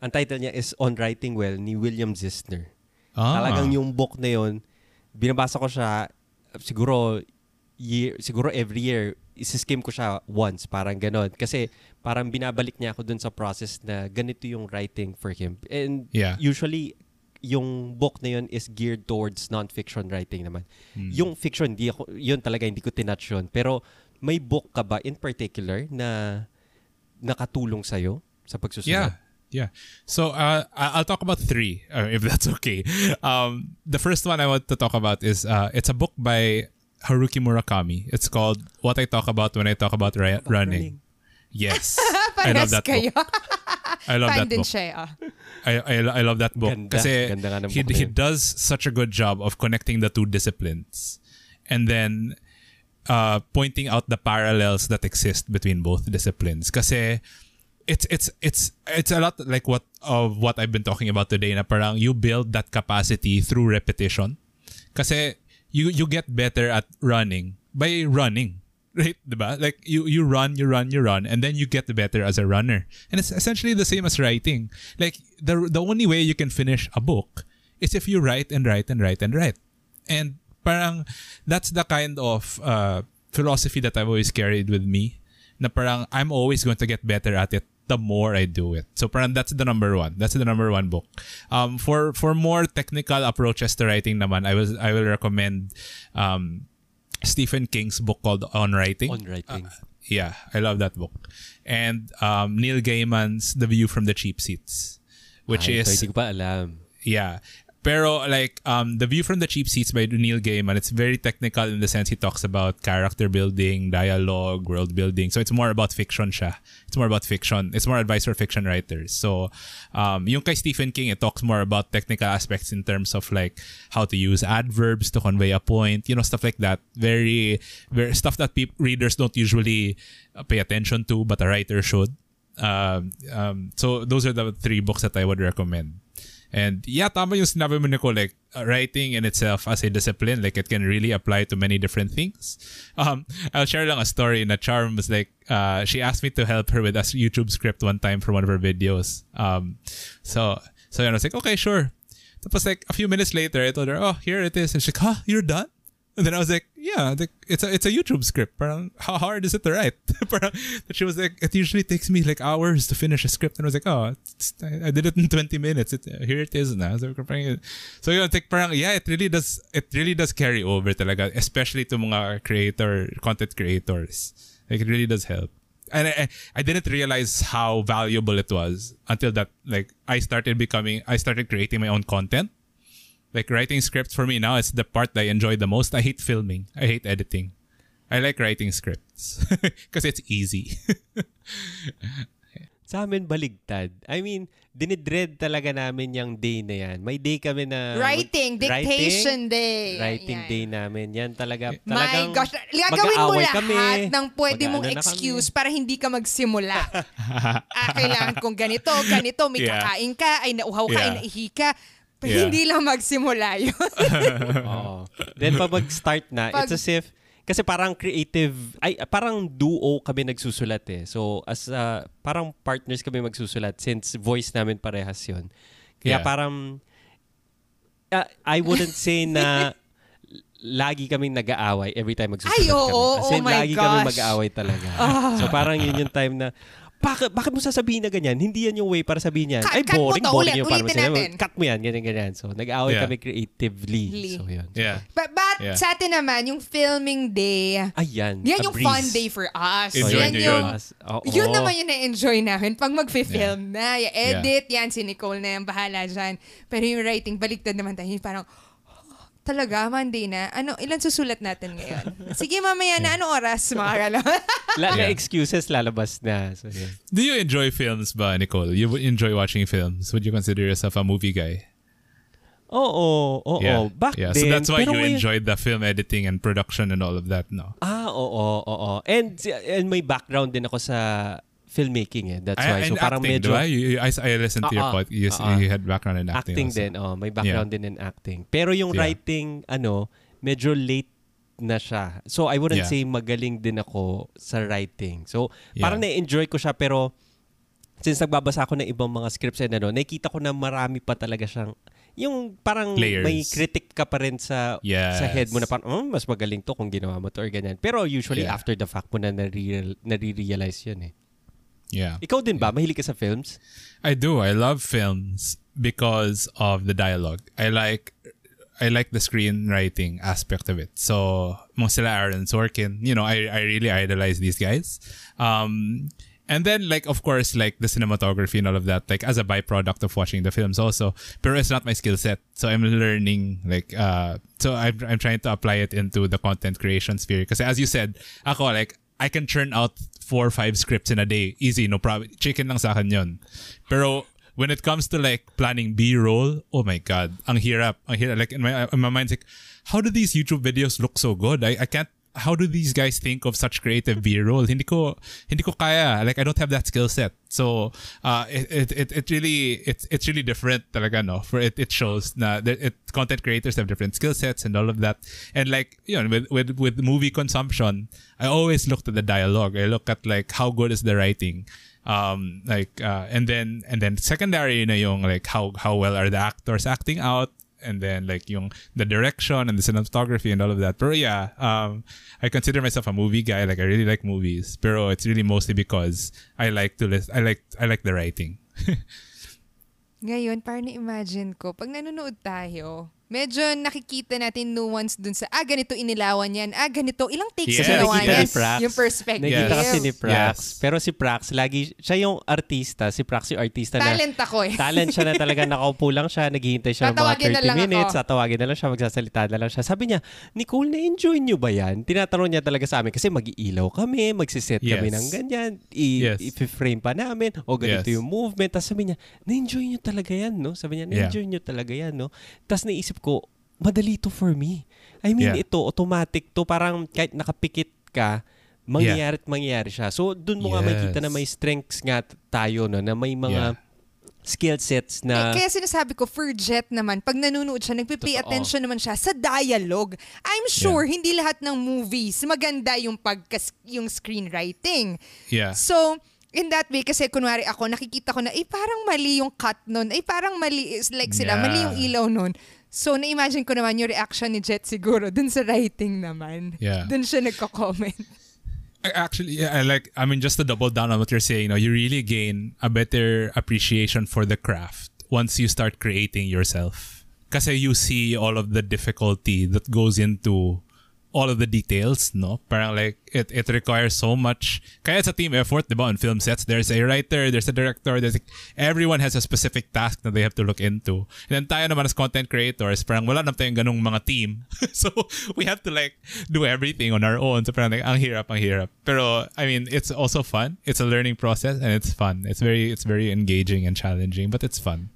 ang title niya is On Writing Well ni William Zissner. Ah. Talagang yung book na yun, binabasa ko siya siguro year, siguro every year isiskim ko siya once, parang ganon. Kasi parang binabalik niya ako dun sa process na ganito yung writing for him. And Yeah. usually, yung book na yun is geared towards non-fiction writing naman. Hmm. Yung fiction, di ako, yun talaga hindi ko tinouch yun. Pero may book ka ba in particular na nakatulong sa'yo sa pagsusulat? Yeah. Yeah. So uh, I- I'll talk about three, uh, if that's okay. Um, the first one I want to talk about is uh, it's a book by Haruki Murakami. It's called What I Talk About When I Talk About Ri- Running. Yes. I love that kayo. book. I love Fan that book. siya. ah. I, I, I love that book. Ganda. Kasi Ganda he, he does such a good job of connecting the two disciplines. And then uh, pointing out the parallels that exist between both disciplines. Kasi it's it's it's it's a lot like what of what I've been talking about today na parang you build that capacity through repetition. Kasi you you get better at running by running. Right, diba? Like you you run, you run, you run, and then you get better as a runner. And it's essentially the same as writing. Like the the only way you can finish a book is if you write and write and write and write. And parang that's the kind of uh, philosophy that I've always carried with me. Na parang I'm always going to get better at it the more I do it. So parang that's the number one. That's the number one book. Um, for for more technical approaches to writing naman, I was I will recommend um, Stephen King's book called On Writing. On writing. Uh, Yeah, I love that book. And um, Neil Gaiman's The View from the Cheap Seats, which Ay, is hindi ko pa alam. yeah. Pero like um The View from the Cheap Seats by Neil Gaiman, it's very technical in the sense he talks about character building, dialogue, world building. So it's more about fiction siya. It's more about fiction. It's more advice for fiction writers. So um yung kay Stephen King, it talks more about technical aspects in terms of like how to use adverbs to convey a point, you know, stuff like that. Very very stuff that peop- readers don't usually uh, pay attention to, but a writer should. Um, um, so those are the three books that I would recommend. And yeah, tama yung sinabi mo, Nicole, like, uh, writing in itself as a discipline, like, it can really apply to many different things. Um, I'll share lang a story na Charm was like, uh, she asked me to help her with a YouTube script one time for one of her videos. Um, so, so I was like, okay, sure. Tapos like, a few minutes later, I told her, oh, here it is. And she's like, huh, you're done? And then I was like, yeah, like, it's a it's a YouTube script. Parang, how hard is it to write? Parang, she was like, it usually takes me like hours to finish a script. And I was like, oh, I, I did it in 20 minutes. It, here it is now. So, parang, so you know, like, parang, yeah, it really does, it really does carry over talaga, especially to mga creator, content creators. Like, it really does help. And I, I didn't realize how valuable it was until that, like, I started becoming, I started creating my own content like writing scripts for me now is the part that I enjoy the most. I hate filming. I hate editing. I like writing scripts because it's easy. Sa amin, baligtad. I mean, dinidread talaga namin yung day na yan. May day kami na... Writing, dictation day. Writing Yan. day namin. Yan talaga. My talagang gosh, gagawin mo lahat kami. ng pwede mong Mag-ano excuse para hindi ka magsimula. ah, kailangan kong ganito, ganito, may Yeah. kakain ka, ay nauhaw ka, ay Yeah. naihi ka. Pero Yeah. hindi lang magsimula yun. Oo. Then pag mag-start na, Pag- it's as if, kasi parang creative, ay parang duo kami nagsusulat eh. So as uh, parang partners kami magsusulat since voice namin parehas yun. Kaya Yeah. parang, uh, I wouldn't say na lagi kaming nag-aaway every time magsusulat Ay, oo, kami. As in, oh my lagi kami gosh. Ah. mag-aaway talaga. So parang yun yung time na, bakit, bakit mo sasabihin na ganyan? Hindi yan yung way para sabihin yan. Cut- Ay, cut mo boring, to, boring ulit, yung para natin. Cut mo yan, ganyan, ganyan. So, nag-aaway Yeah. kami creatively. Lee. So, yun. yeah. But, but Yeah. sa atin naman, yung filming day, Ayan. yan yung breeze. fun day for us. Enjoy yan yung, yun. Oo. Yun naman yung na-enjoy namin pag mag-film na. Yung edit, yan, si Nicole na yung bahala dyan. Pero yung writing, baliktad naman tayo. Yung Parang, "Oh, talaga, Monday na. Ano, ilan susulat natin ngayon? Sige, mamaya na. Anong oras? Mga galaw. La- na Yeah. excuses lalabas na. So, yun. Do you enjoy films ba, Nicole? You would enjoy watching films? Would you consider yourself a movie guy? Oo, oo. yeah. Back yeah. then. So that's why pero you enjoyed the film editing and production and all of that, no? Ah, oo, oo. And, and may background din ako sa filmmaking eh. That's why. I- So parang acting, medyo... diba? You, you- I, I listened to your Ah, ah. pod. You, ah. you had background in acting. acting also. din. Oh, may background din in acting. Pero yung Yeah. writing, ano, medyo late na siya. So I wouldn't Yeah. say magaling din ako sa writing. So Yeah. parang na-enjoy ko siya pero since nagbabasa ako ng ibang mga scripts and ano, nakikita ko na marami pa talaga siyang yung parang Layers. may critic ka pa rin sa Yes. sa head mo na parang "Hmm, mas magaling to kung ginawa mo to or ganyan. Pero usually Yeah. after the fact mo na nare- nare-realize yun eh. Yeah. Ikaw din ba? Mahilig ka sa films? I do. I love films because of the dialogue. I like I like the screenwriting aspect of it. So, mga sila Aaron Sorkin, you know, I I really idolize these guys. Um and then like of course like the cinematography and all of that like as a byproduct of watching the films also. Pero it's not my skill set. So I'm learning like uh so I'm I'm trying to apply it into the content creation sphere because as you said, ako like I can churn out four or five scripts in a day. Easy, no problem. Chicken lang sa akin yun. Pero when it comes to like planning B-roll, oh my God, ang hirap. Ang hirap. Like in my, in my mind, like, how do these YouTube videos look so good? I, I can't, how do these guys think of such creative B-roll? Hindi ko, hindi ko kaya. Like, I don't have that skill set. So, uh, it, it, it, really, it's, it's really different talaga, no? For it, it shows na it, content creators have different skill sets and all of that. And like, you know, with, with, with movie consumption, I always looked at the dialogue. I look at like, how good is the writing? Um, like, uh, and then, and then secondary na yung like, how, how well are the actors acting out? And then like yung the direction and the cinematography and all of that. Pero yeah, um, I consider myself a movie guy. Like I really like movies. Pero it's really mostly because I like to list. I like I like the writing. Ngayon, parang na-imagine ko, pag nanonood tayo, medyo nakikita natin nuance dun sa, ah, ganito inilawan yan, ah, ganito, ilang takes Yes. ginawa Nakikita yan. ni Prax. Yung perspective. Nakita Yes. kasi ni Prax. Yes. Pero si Prax, lagi, siya yung artista. Si Prax yung artista na Talent ako eh. talent siya na talaga nakaupo lang siya, naghihintay siya ng mga Tatawagin na 30 lang ako. minutes, tatawagin na lang siya, magsasalita na lang siya. Sabi niya, Nicole, na-enjoy niyo ba yan? Tinatanong niya talaga sa amin kasi mag-iilaw kami, magsiset kami Yes. ng ganyan, i- Yes. i-frame pa namin, o ganito Yes. yung movement. Tapos sabi niya, na-enjoy niyo talaga yan, no? Sabi niya, na-enjoy niyo talaga yan, no? Tapos naisip ko, madali to for me. I mean, Yeah. ito, automatic to, parang kahit nakapikit ka, mangyayari at mangyayari siya. So, dun mo nga Yes. makikita na may strengths nga tayo, no? Na may mga Yeah. skill sets na... Eh, kaya sinasabi ko, for Jet naman, pag nanonood siya, nagpipay Totoo. attention naman siya sa dialogue. I'm sure, hindi lahat ng movies, maganda yung pagkas yung screenwriting. Yeah. So, in that way, kasi kunwari ako, nakikita ko na, eh parang mali yung cut nun. Eh parang mali, is like sila, Yeah. mali yung ilaw nun. So, na-imagine ko naman yung reaction ni Jet siguro dun sa writing naman. Yeah. Dun siya nagko-comment. I actually yeah, I like I mean just to double down on what you're saying, you know, you really gain a better appreciation for the craft once you start creating yourself. Kasi you see all of the difficulty that goes into all of the details, no? Parang like it it requires so much. Kaya it's a team effort, 'di ba? On film sets, there's a writer, there's a director, there's a, everyone has a specific task that they have to look into. And then tayo naman as content creators, parang wala naman tayong ganung mga team. so we have to like do everything on our own. So parang like ang hirap, ang hirap. Pero I mean, it's also fun. It's a learning process and it's fun. It's very it's very engaging and challenging, but it's fun.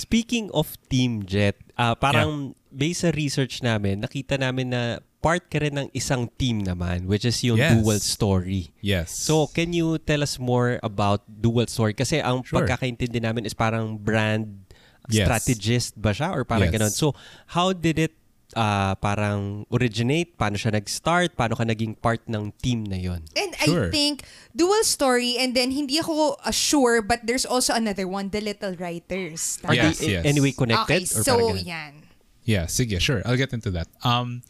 Speaking of Team Jet, ah, parang based sa research namin, nakita namin na part ka rin ng isang team naman, which is yung Yes. Dual Story. Yes. So, can you tell us more about Dual Story? Kasi ang Sure. pagkakaintindi namin is parang brand Yes. strategist ba siya? Or parang Yes. ganun. So, how did it ah, parang originate? Paano siya nag-start? Paano ka naging part ng team na yon? And I Sure. think dual story and then hindi ako uh, sure but there's also another one, The Little Writers. Are Yes, they yes. any way connected? Okay, or so yan. Yeah, sige, sure. I'll get into that. Um,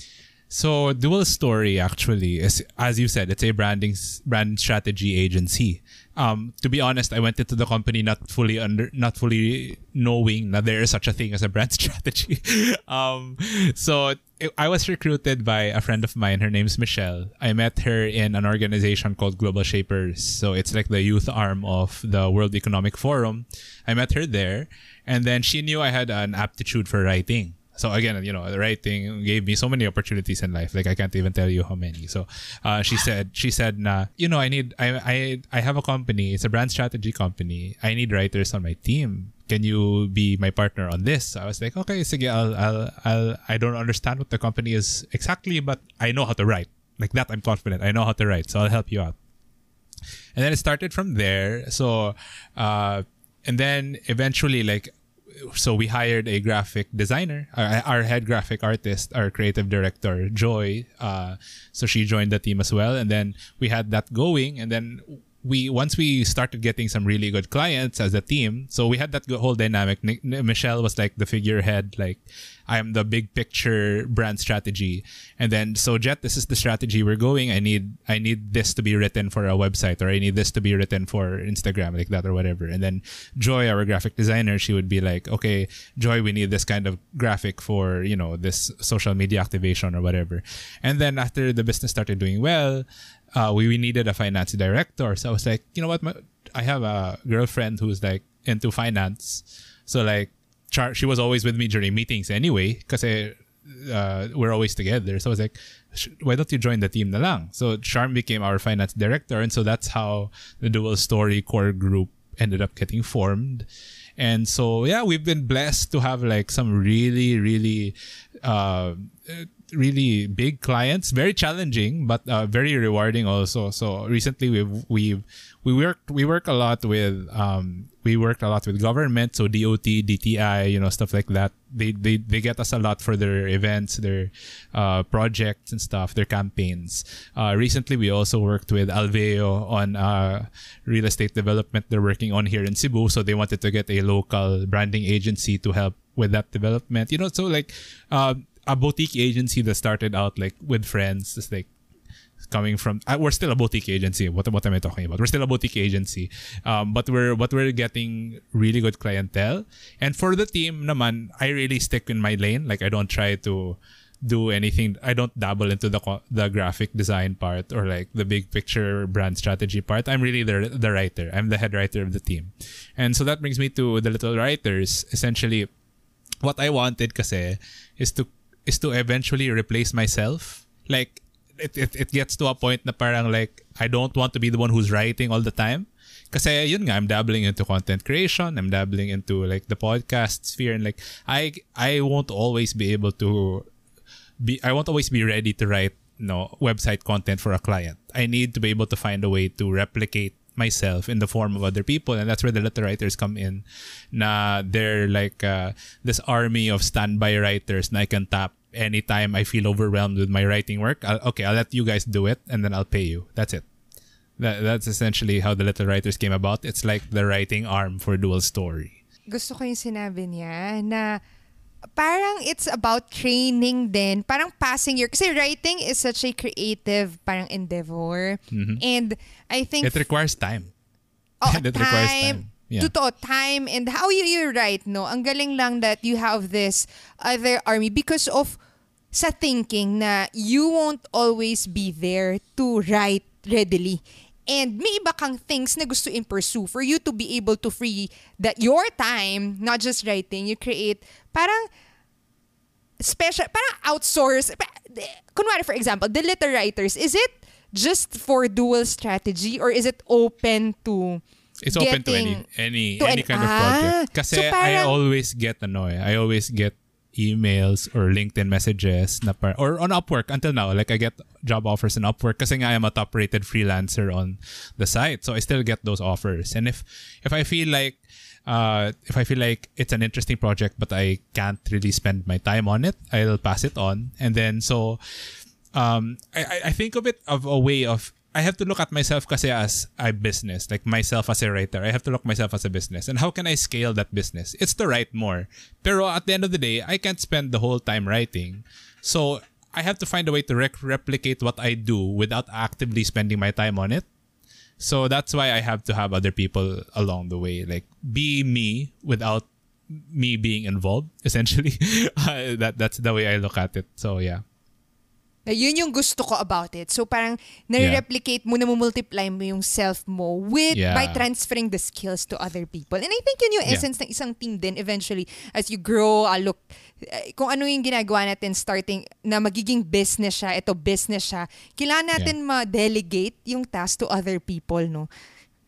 so Dual Story actually is, as you said, it's a branding brand strategy agency. Um, to be honest, I went into the company not fully under, not fully knowing that there is such a thing as a brand strategy. um, so it, I was recruited by a friend of mine. Her name's Michelle. I met her in an organization called Global Shapers. So it's like the youth arm of the World Economic Forum. I met her there, and then she knew I had an aptitude for writing. So again, you know, the writing gave me so many opportunities in life. Like I can't even tell you how many. So uh, she said, she said, nah, you know, I need, I, I, I have a company. It's a brand strategy company. I need writers on my team. Can you be my partner on this? I was like, okay, sige, I'll, I'll, I'll, I don't understand what the company is exactly, but I know how to write. Like that, I'm confident. I know how to write, so I'll help you out and then it started from there so uh and then eventually like so we hired a graphic designer our, our head graphic artist our creative director joy uh so she joined the team as well. And then we had that going and then we once we started getting some really good clients as a team so we had that whole dynamic. Michelle was like the figurehead like i'm the big picture brand strategy. And then so jet this is the strategy we're going. I need i need this to be written for a website or i need this to be written for instagram like that or whatever. And then joy our graphic designer she would be like okay joy we need this kind of graphic for you know this social media activation or whatever. And then after the business started doing well uh, we, we needed a finance director. So I was like, you know what? My, I have a girlfriend who's like into finance. So like, Char, she was always with me during meetings anyway, because uh, we're always together. So I was like, "Sh- why don't you join the team na lang? So Charm became our finance director. And so that's how the dual story core group ended up getting formed. And so, yeah, we've been blessed to have like some really, really, uh, really big clients. Very challenging but uh, very rewarding also. So recently we've we've we worked we work a lot with um we worked a lot with government. So dot dti you know stuff like that. They they, they get us a lot for their events their uh, projects and stuff their campaigns. Uh, recently we also worked with alveo on uh, real estate development they're working on here in cebu. So they wanted to get a local branding agency to help with that development you know. So like um a boutique agency that started out like with friends just like coming from uh, we're still a boutique agency. What, what am i talking about? We're still a boutique agency. Um, but we're but we're getting really good clientele. And for the team naman i really stick in my lane. Like i don't try to do anything. I don't dabble into the the graphic design part or like the big picture brand strategy part. I'm really the the writer. I'm the head writer of the team. And so that brings me to the little writers. Essentially what i wanted kasi is to is to eventually replace myself like it, it, it gets to a point na parang like I don't want to be the one who's writing all the time. Kasi yun nga, I'm dabbling into content creation. I'm dabbling into like the podcast sphere and like I I won't always be able to be I won't always be ready to write you know, website content for a client. I need to be able to find a way to replicate myself in the form of other people and that's where the letter writers come in na they're like uh, this army of standby writers na I can tap anytime I feel overwhelmed with my writing work, I'll, okay, I'll let you guys do it and then I'll pay you. That's it. That, that's essentially how the letter Writers came about. It's like the writing arm for Dual Story. Gusto ko yung sinabi niya na parang it's about training din. Parang passing your... Kasi writing is such a creative parang endeavor. Mhm. And I think... It requires time. Oh, it requires time. Yeah. Totoo, time and how you, you write, no? Ang galing lang that you have this other army because of sa thinking na you won't always be there to write readily. And may iba kang things na gusto in pursue for you to be able to free that your time, not just writing, you create parang special, parang outsource. Kunwari, for example, the letter writers, is it just for dual strategy or is it open to It's open to any any to any an- kind of Ah, project. Kasi so I parang- always get ano eh, I always get emails or LinkedIn messages na par- or on Upwork until now. Like I get job offers on Upwork because I'm a top rated freelancer on the site. So I still get those offers. And if if I feel like uh, if I feel like it's an interesting project but I can't really spend my time on it I'll pass it on. And then so um, I, I- I think of it of a way of I have to look at myself kasi as a business, like myself as a writer. I have to look myself as a business. And how can I scale that business? It's to write more. Pero at the end of the day, I can't spend the whole time writing. So I have to find a way to rec- replicate what I do without actively spending my time on it. So that's why I have to have other people along the way. Like be me without me being involved, essentially. Uh, that that's the way I look at it. So yeah. Na yun yung gusto ko about it. So parang nare-replicate mo, namumultiply mo yung self mo with Yeah. by transferring the skills to other people. And I think yun yung Yeah. essence ng isang team din eventually as you grow, ah, look, eh, kung ano yung ginagawa natin starting na magiging business siya, ito business siya, kailangan natin ma-delegate yung task to other people, no?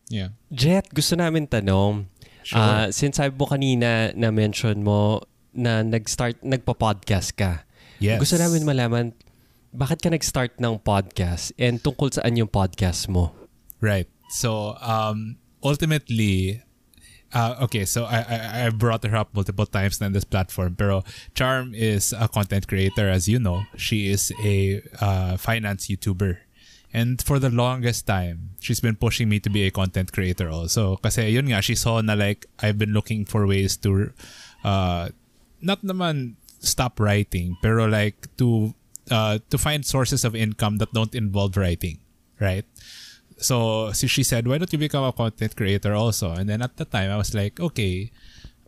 Yeah. Jet, gusto namin tanong. Sure. Ah, since sabi mo kanina na mention mo na nag-start, nagpa-podcast ka. Yes. Gusto namin malaman, bakit ka nag-start ng podcast and tungkol saan yung podcast mo? Right. So um ultimately uh, okay, so I, I I brought her up multiple times on this platform. Pero Charm is a content creator, as you know. She is a uh, finance YouTuber, and for the longest time, she's been pushing me to be a content creator also. Kasi yun nga, she saw na like I've been looking for ways to, uh, not naman stop writing, pero like to uh, to find sources of income that don't involve writing, right? so, so she said, "Why don't you become a content creator also?" And then at the time, I was like, "Okay,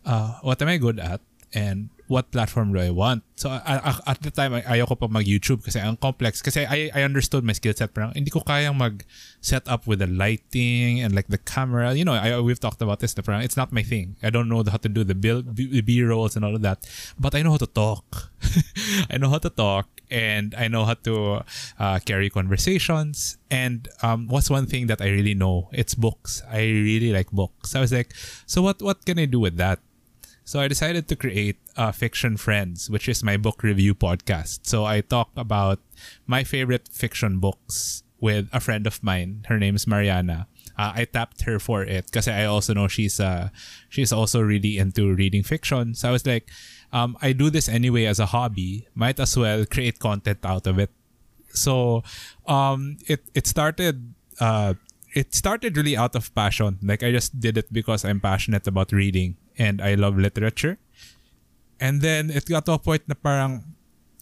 uh, what am I good at, and what platform do I want?" So I, I- at the time, ay- ayoko pa mag YouTube kasi ang complex. Kasi I, I understood my skill set, parang hindi ko kayang mag set up with the lighting and like the camera. You know, I, we've talked about this. Na parang it's not my thing. I don't know how to do the build, the B rolls and all of that, but I know how to talk. I know how to talk and I know how to uh, carry conversations. And um, what's one thing that I really know? It's books. I really like books. I was like, so what? What can I do with that? So I decided to create uh, Fiction Friends, which is my book review podcast. So I talk about my favorite fiction books with a friend of mine. Her name is Mariana. Uh, I tapped her for it because I also know she's uh she's also really into reading fiction. So I was like, um, I do this anyway as a hobby. Might as well create content out of it. So um, it it started uh, it started really out of passion. Like I just did it because I'm passionate about reading and I love literature. And then it got to a point na parang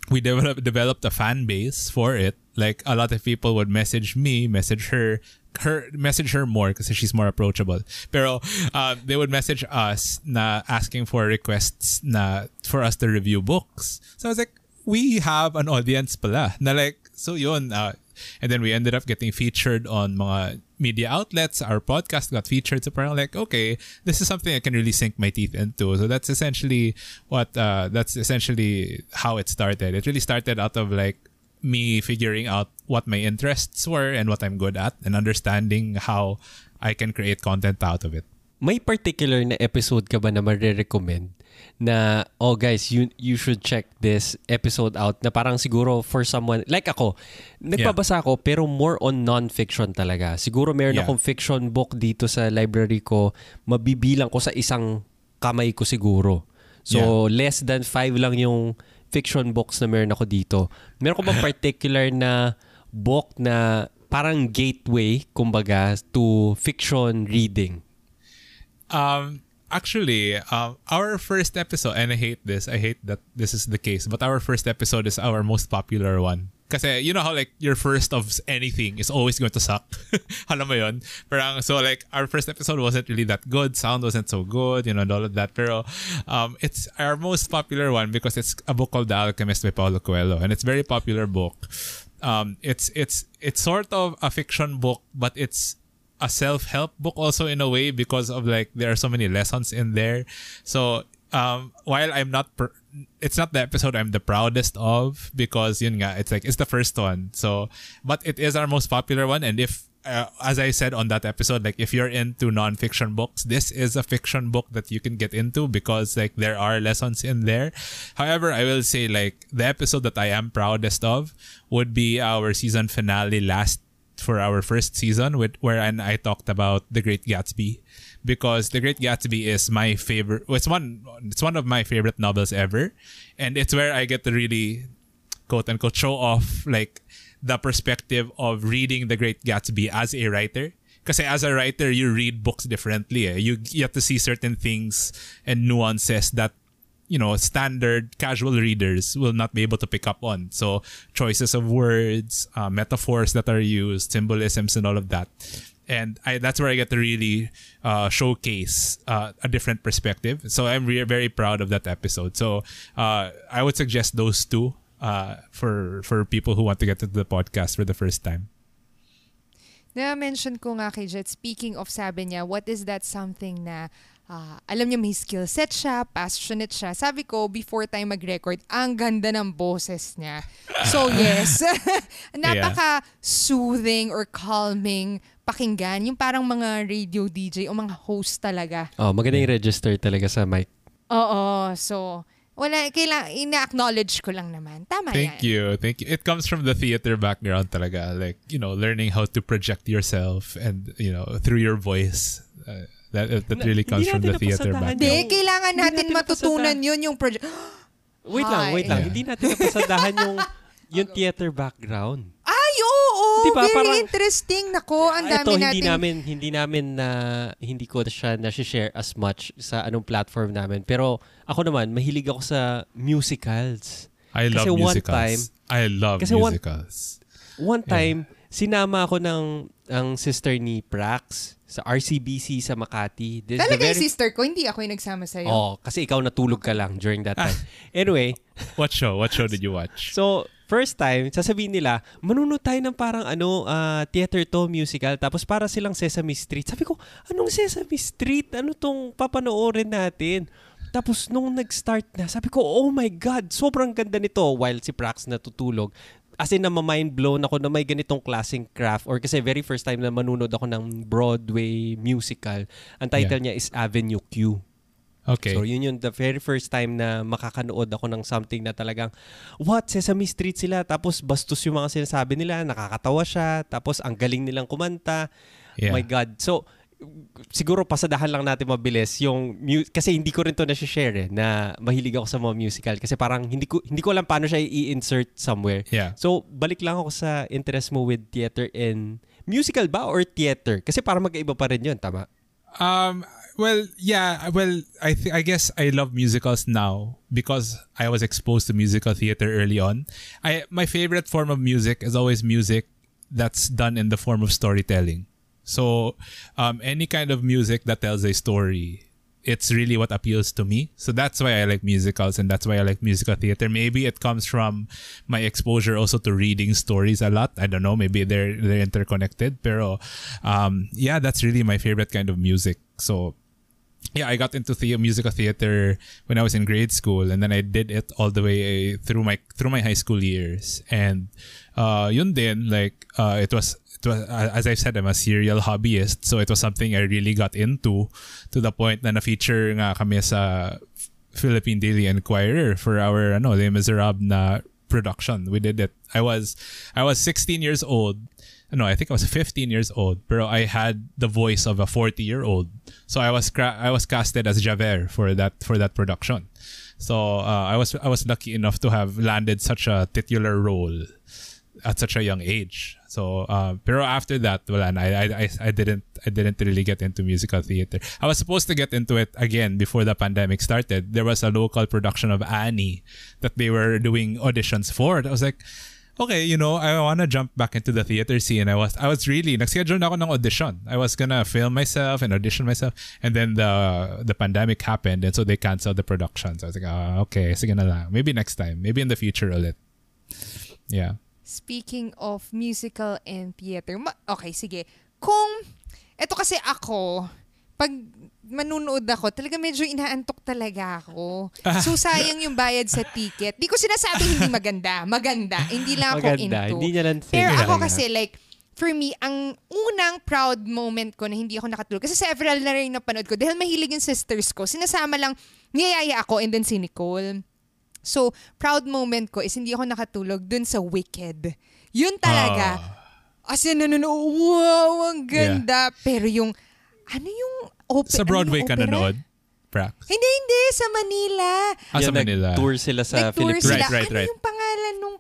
we developed developed a fan base for it. Like a lot of people would message me, message her, her message her more because she's more approachable. Pero uh, they would message us na asking for requests na for us to review books. So I was like, we have an audience pala. Na like, so yun, uh, and then we ended up getting featured on mga media outlets. Our podcast got featured. So parang like, okay, this is something I can really sink my teeth into. So that's essentially what, uh, that's essentially how it started. It really started out of like me figuring out what my interests were and what I'm good at and understanding how I can create content out of it. May particular na episode ka ba na marirecommend na, oh guys, you, you should check this episode out na parang siguro for someone, like ako, nagpabasa ako pero more on non-fiction talaga. Siguro meron Yeah. akong fiction book dito sa library ko, mabibilang ko sa isang kamay ko siguro. So, less than five lang yung fiction books na meron ako dito. Meron ko ba particular na book na parang gateway, kumbaga, to fiction reading? Um, actually, um, our first episode, and I hate this, I hate that this is the case, but our first episode is our most popular one. Kasi you know how like your first of anything is always going to suck. Alam mo yun? Parang, so like our first episode wasn't really that good. Sound wasn't so good, you know, and all of that. Pero um, it's our most popular one because it's a book called The Alchemist by Paulo Coelho. And it's very popular book. Um, it's it's it's sort of a fiction book, but it's a self-help book also in a way because of like there are so many lessons in there. So um while i'm not pr- it's not the episode i'm the proudest of because yun nga, it's like it's the first one. So but it is our most popular one. And if uh, as I said on that episode, like if you're into non-fiction books, this is a fiction book that you can get into because like there are lessons in there. However, I will say like the episode that I am proudest of would be our season finale last for our first season with wherein I talked about The Great Gatsby because The Great Gatsby is my favorite it's one it's one of my favorite novels ever and it's where I get to really quote unquote show off like the perspective of reading The Great Gatsby as a writer because as a writer you read books differently eh. you, you have to see certain things and nuances that you know standard casual readers will not be able to pick up on so choices of words uh, metaphors that are used symbolisms and all of that and I, that's where I get to really uh, showcase uh, a different perspective. So I'm re- very proud of that episode. So uh, I would suggest those two uh, for for people who want to get into the podcast for the first time. Na-mention ko nga kay Jet, speaking of sabi niya, what is that something na ah, alam niya may skill set siya, passionate siya. Sabi ko, before tayo mag-record, ang ganda ng boses niya. So yes, napaka-soothing or calming pakinggan. Yung parang mga radio DJ o mga host talaga. Oh, maganda yung register talaga sa mic. Oo, so wala, kailangan, ina-acknowledge ko lang naman. Tama Thank yan. you, thank you. It comes from the theater background, talaga. Like you know, learning how to project yourself and you know through your voice. Uh, that that really comes from the natin theater background. Hindi, kailangan natin natin matutunan yun yung project. Wait lang, wait lang. Yeah. Hindi natin napasadahan yung yung theater background. Ay, oo, Diba, very parang- interesting. Nako, ang dami Ito, natin. hindi namin, hindi namin na, hindi ko siya na-share as much sa anong platform namin. Pero ako naman, mahilig ako sa musicals. I love Kasi one musicals. time- I love kasi one- musicals. One time, sinama ako ng ang sister ni Prax sa RCBC sa Makati. This is the Talaga yung very- sister ko, hindi ako yung nagsama sa'yo. Oh, kasi ikaw natulog ka lang during that time. Anyway, What show? What show did you watch? So, first time, sasabihin nila, manunod tayo ng parang ano, ah, theater to, musical, tapos para silang Sesame Street. Sabi ko, anong Sesame Street? Ano tong papanoorin natin? Tapos nung nag-start na, sabi ko, oh my God, sobrang ganda nito while si Prax natutulog. As in, na mind blown ako na may ganitong klaseng craft or kasi very first time na manunod ako ng Broadway musical. Ang title niya is Avenue Q. Okay. So yun yung the very first time na makakanood ako ng something na talagang what Sesame Street sila tapos bastos yung mga sinasabi nila nakakatawa siya tapos ang galing nilang kumanta Yeah. my god so siguro pasadahan lang natin mabilis yung mu- kasi hindi ko rin to na-share eh, na mahilig ako sa mga musical kasi parang hindi ko hindi ko alam paano siya i-insert somewhere Yeah. so balik lang ako sa interest mo with theater and musical ba or theater kasi para magkaiba pa rin yun tama Um. Well, yeah. Well, I th- I guess I love musicals now because I was exposed to musical theater early on. I my favorite form of music is always music that's done in the form of storytelling. So, um, any kind of music that tells a story, it's really what appeals to me. So that's why I like musicals and that's why I like musical theater. Maybe it comes from my exposure also to reading stories a lot. I don't know. Maybe they're they're interconnected. Pero, um, yeah, that's really my favorite kind of music. So yeah, I got into the musical theater when I was in grade school, and then I did it all the way through my through my high school years. And uh, yun din, like uh, it was. Was, as I've said, I'm a serial hobbyist, so it was something I really got into to the point na na-feature nga kami sa Philippine Daily Inquirer for our ano, Les Miserables na production. We did it. I was I was 16 years old. No, I think I was 15 years old, pero I had the voice of a 40 year old. So I was cra- I was casted as Javert for that for that production. So uh, I was I was lucky enough to have landed such a titular role at such a young age. So, uh, pero after that, wala na. I, I, I didn't, I didn't really get into musical theater. I was supposed to get into it again before the pandemic started. There was a local production of Annie that they were doing auditions for. I was like, okay, you know, I wanna jump back into the theater scene. I was, I was really, nag-schedule na ako ng audition. I was gonna film myself and audition myself. And then the, the pandemic happened and so they canceled the production. So I was like, ah, okay, sige na lang. Maybe next time. Maybe in the future ulit. Yeah. Speaking of musical and theater, ma- okay, sige. Kung, eto kasi ako, pag manunood ako, talaga medyo inaantok talaga ako. So, sayang yung bayad sa ticket. Di ko sinasabi hindi maganda. Maganda. Hindi lang ako Maganda. into. Hindi niya lang Pero ako kasi, like, for me, ang unang proud moment ko na hindi ako nakatulog, kasi several na rin napanood ko, dahil mahilig yung sisters ko, sinasama lang, niyayaya ako and then si Nicole. So, proud moment ko is hindi ako nakatulog dun sa Wicked. Yun talaga. Ah. As in, ano, ano, wow, ang ganda. Pero yung, ano yung opera? Sa Broadway ka nanood? Prax. Hindi, hindi. Sa Manila. Ah, sa Yan, Manila. Nag-tour sila sa Philippines. sila. Right, right, ano right. yung pangalan nung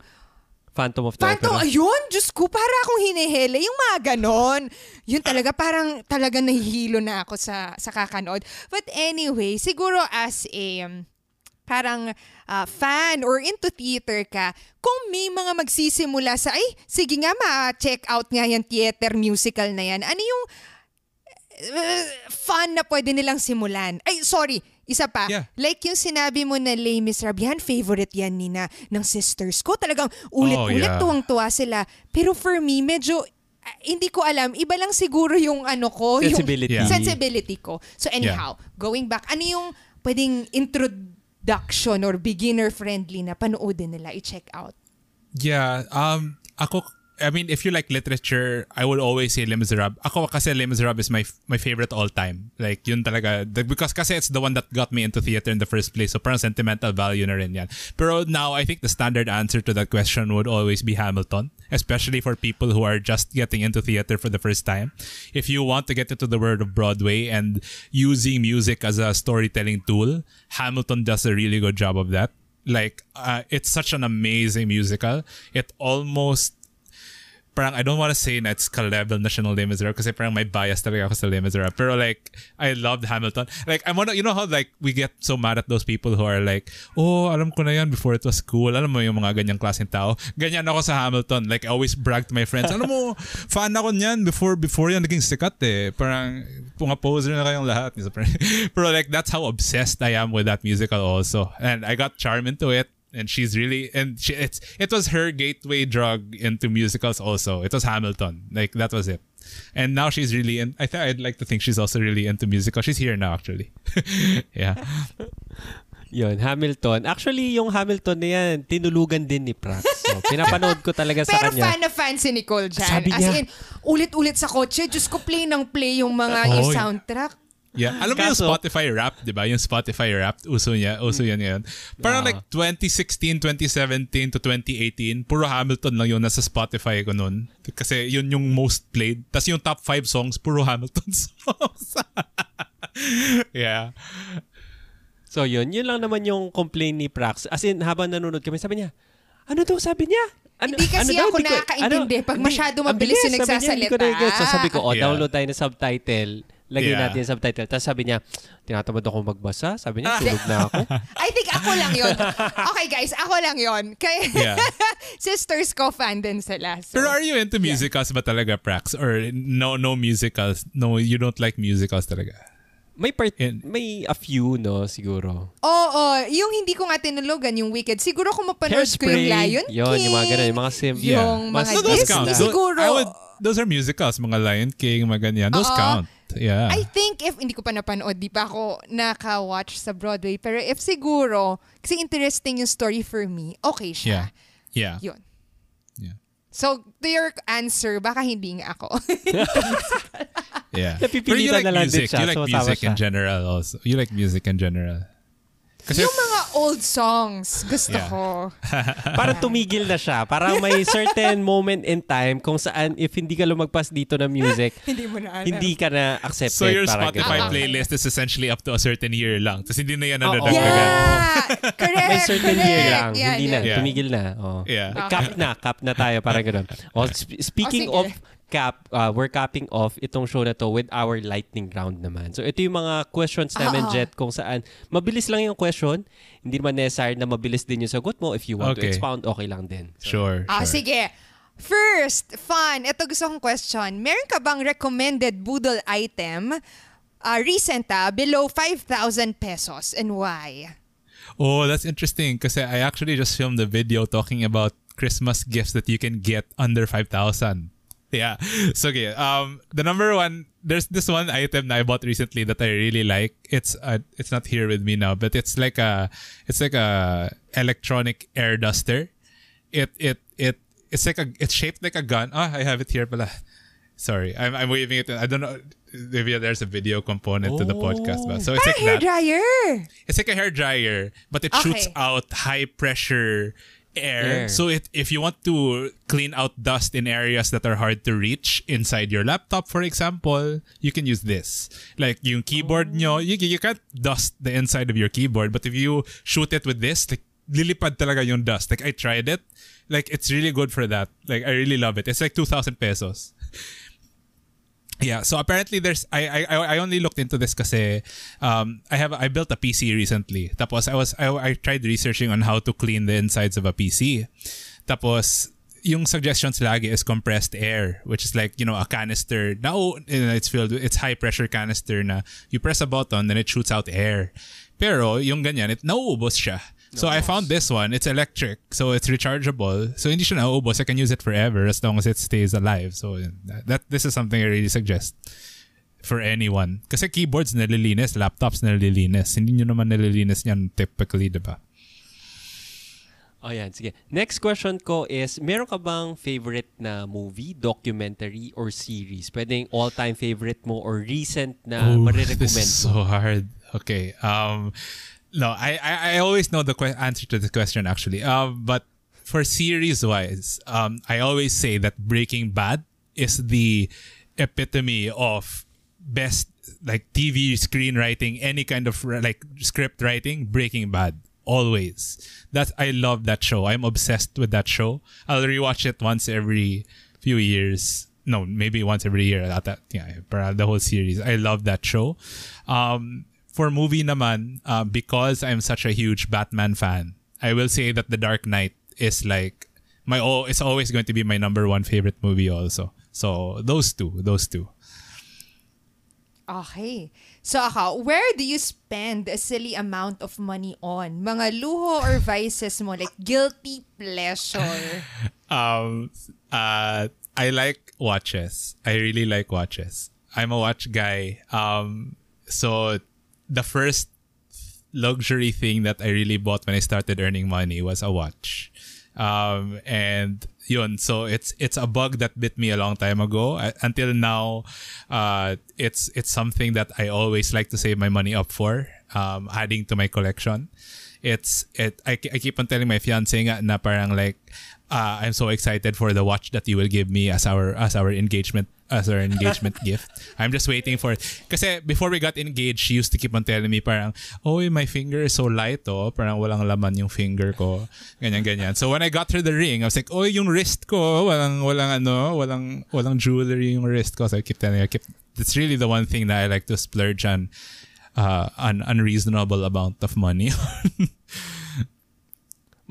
Phantom of the Phantom, Opera. ayun, Diyos ko, para akong hinihele. Yung mga ganon. Yun talaga, parang talaga nahihilo na ako sa, sa kakanood. But anyway, siguro as a um, parang ah, fan or into theater ka, kung may mga magsisimula sa, ay, sige nga ma-check out nga yan theater musical na yan. Ano yung uh, fun na pwede nilang simulan? Ay, sorry, isa pa. Yeah. Like yung sinabi mo na Les Miserables, yan, favorite yan ni na, ng sisters ko. Talagang ulit-ulit Oh, yeah. tuwang-tuwa sila. Pero for me, medyo, ah, hindi ko alam, iba lang siguro yung ano ko, Sensibility. yung Yeah. sensibility ko. So anyhow, going back, ano yung pwedeng introduction or beginner-friendly na panoodin nila, i-check out? Yeah, um, ako, I mean, if you like literature, I would always say Les Miserables. Ako kasi Les Miserables is my my favorite all time. Like, yun talaga. Because kasi it's the one that got me into theater in the first place. So parang sentimental value na rin yan. Pero now, I think the standard answer to that question would always be Hamilton. Especially for people who are just getting into theater for the first time. If you want to get into the world of Broadway and using music as a storytelling tool, Hamilton does a really good job of that. Like, uh, it's such an amazing musical. It almost parang I don't want to say na it's ka-level na siya ng Les Miserables kasi parang may bias talaga ako sa Les Miserables. Pero like, I loved Hamilton. Like, I'm of- you know how like we get so mad at those people who are like, oh, alam ko na yan before it was cool. Alam mo yung mga ganyang klaseng tao. Ganyan ako sa Hamilton. Like, I always brag to my friends. Alam mo, fan ako niyan before before yan naging sikat eh. Parang, mga poser na kayong lahat. Pero like, that's how obsessed I am with that musical also. And I got charm into it and she's really and she, it's it was her gateway drug into musicals also it was hamilton like that was it and now she's really in i think i'd like to think she's also really into musicals she's here now actually yeah Yun, Hamilton. Actually, yung Hamilton na yan, tinulugan din ni Prax. So, pinapanood ko talaga sa Pero kanya. fan na fan si Nicole dyan. Sabi As niya- in, ulit-ulit sa kotse, Diyos ko, play ng play yung mga yung Oh, soundtrack. Yeah alam mo yung spotify rap di ba yung spotify rap uso niya uso yan ngayon parang Yeah. like 2016 2017 to 2018 puro Hamilton lang yun nasa Spotify ko nun kasi yun yung most played tas yung top 5 songs puro Hamilton songs yeah So yun, yun lang naman yung complaint ni Prax. As in, habang nanonood kami, sabi niya, ano daw sabi niya? Ano, Hindi kasi daw? ako ko- nakakaintindi pag hindi, masyado mabilis bilis, yung sabi niya, hindi ko nagsasalita. So sabi ko, oh, Yeah. download tayo ng subtitle. Lagyan Yeah. natin yung subtitle. Tapos sabi niya, tinatamad ako magbasa. Sabi niya, tulog na ako. I think ako lang yon. Okay guys, ako lang yon. Kaya Yeah. sisters ko fan din sila. So. Pero are you into musicals ba talaga, Prax? Or no no musicals? No, you don't like musicals talaga? May part, In- may a few, no, siguro. Oo, yung hindi ko nga tinulugan, yung Wicked. Siguro kung mapanood ko yung Lion King. Yun, yung mga ganun, yung mga sim. Yung Mas- mga So those Disney siguro. I would, those are musicals, mga Lion King, mga ganyan. Those Oo. count. Yeah. I think if hindi ko pa napanood, di pa ako naka-watch sa Broadway. Pero if siguro, kasi interesting yung story for me, okay yeah. siya. Yeah. Yun. Yeah. So, to your answer, baka hindi nga ako. Yeah. Napipilitan Pero you like na lang din music. siya, You like sumasama music in siya. general also. You like music in general. Kasi yung mga old songs, gusto Yeah. ko. Parang tumigil na siya. Parang may certain moment in time kung saan if hindi ka lumagpas dito ng music, hindi mo na alam. hindi ka na accepted. So your Spotify ganun. playlist is essentially up to a certain year lang. Tapos hindi na yan nadadagdagan. Yeah! correct, May certain correct. year lang. Yan, hindi na. yan. Yeah. Tumigil na. Oh. Yeah. Cap na. Cap na tayo. Parang ganun. Oh, sp- speaking Oh, of. Cap, uh, we're capping off itong show na to with our lightning round naman. So ito yung mga questions namin, ah. Jet, kung saan mabilis lang yung question. Hindi naman necessary na mabilis din yung sagot mo. If you want to Okay. expound, okay lang din. So, Sure. Ah, sure. sige. First, fun. Ito gusto kong question. Meron ka bang recommended Boodle item uh, recent ah, below 5,000 pesos and why? Oh, that's interesting because I actually just filmed a video talking about Christmas gifts that you can get under 5,000. Yeah. So, okay. Um, the number one, there's this one item that I bought recently that I really like. It's uh, it's not here with me now, but it's like a it's like a electronic air duster. It it it it's like a it's shaped like a gun. Ah, I have it here, pala. Sorry, I'm I'm waving it. I don't know. Maybe there's a video component to the podcast, but so it's Parang like hair that. dryer. It's like a hair dryer, but it shoots out high pressure Air. air. So it, if you want to clean out dust in areas that are hard to reach inside your laptop, for example, you can use this. Like yung keyboard nyo, oh. you, you can't dust the inside of your keyboard, but if you shoot it with this, like lilipad talaga yung dust. Like I tried it. Like it's really good for that. Like I really love it. It's like 2,000 pesos. Yeah, so apparently there's I I I only looked into this kasi um I have I built a PC recently. Tapos I was I, I tried researching on how to clean the insides of a PC. Tapos yung suggestions lagi is compressed air, which is like, you know, a canister. Now it's filled it's high pressure canister na you press a button then it shoots out air. Pero yung ganyan, it nauubos siya. So I found this one. It's electric, so it's rechargeable. So hindi siya nauubos. I can use it forever as long as it stays alive. So that, that this is something I really suggest for anyone. Kasi keyboards nalilinis, laptops nalilinis. Hindi nyo naman nalilinis yan typically, di ba? Oh, yan. Sige. Next question ko is, meron ka bang favorite na movie, documentary, or series? Pwedeng all-time favorite mo or recent na Ooh, marirecommend this is mo? so hard. Okay. Um, no, I, I, I always know the que- answer to the question actually. Um, but for series wise, um, I always say that Breaking Bad is the epitome of best like TV screenwriting, any kind of like script writing. Breaking Bad. Always. That's I love that show. I'm obsessed with that show. I'll rewatch it once every few years. No, maybe once every year. At that, yeah, the whole series. I love that show. Um, for movie naman, uh, because I'm such a huge Batman fan, I will say that The Dark Knight is like my oh, it's always going to be my number one favorite movie also. So those two, those two. Okay. So ako, where do you spend a silly amount of money on? Mga luho or vices mo? Like guilty pleasure? Um, uh, I like watches. I really like watches. I'm a watch guy. Um, so the first luxury thing that I really bought when I started earning money was a watch. Um, and yun, so it's it's a bug that bit me a long time ago. I, until now, uh, it's it's something that I always like to save my money up for, um, adding to my collection. It's it. I, I keep on telling my fiance nga na parang like, uh, I'm so excited for the watch that you will give me as our as our engagement as our engagement gift. I'm just waiting for it. Kasi before we got engaged, she used to keep on telling me parang, oh, my finger is so light oh. Parang walang laman yung finger ko. Ganyan, ganyan. So when I got her the ring, I was like, oh, yung wrist ko, walang, walang ano, walang, walang jewelry yung wrist ko. So I keep telling her, I keep, it's really the one thing that I like to splurge on uh, an unreasonable amount of money.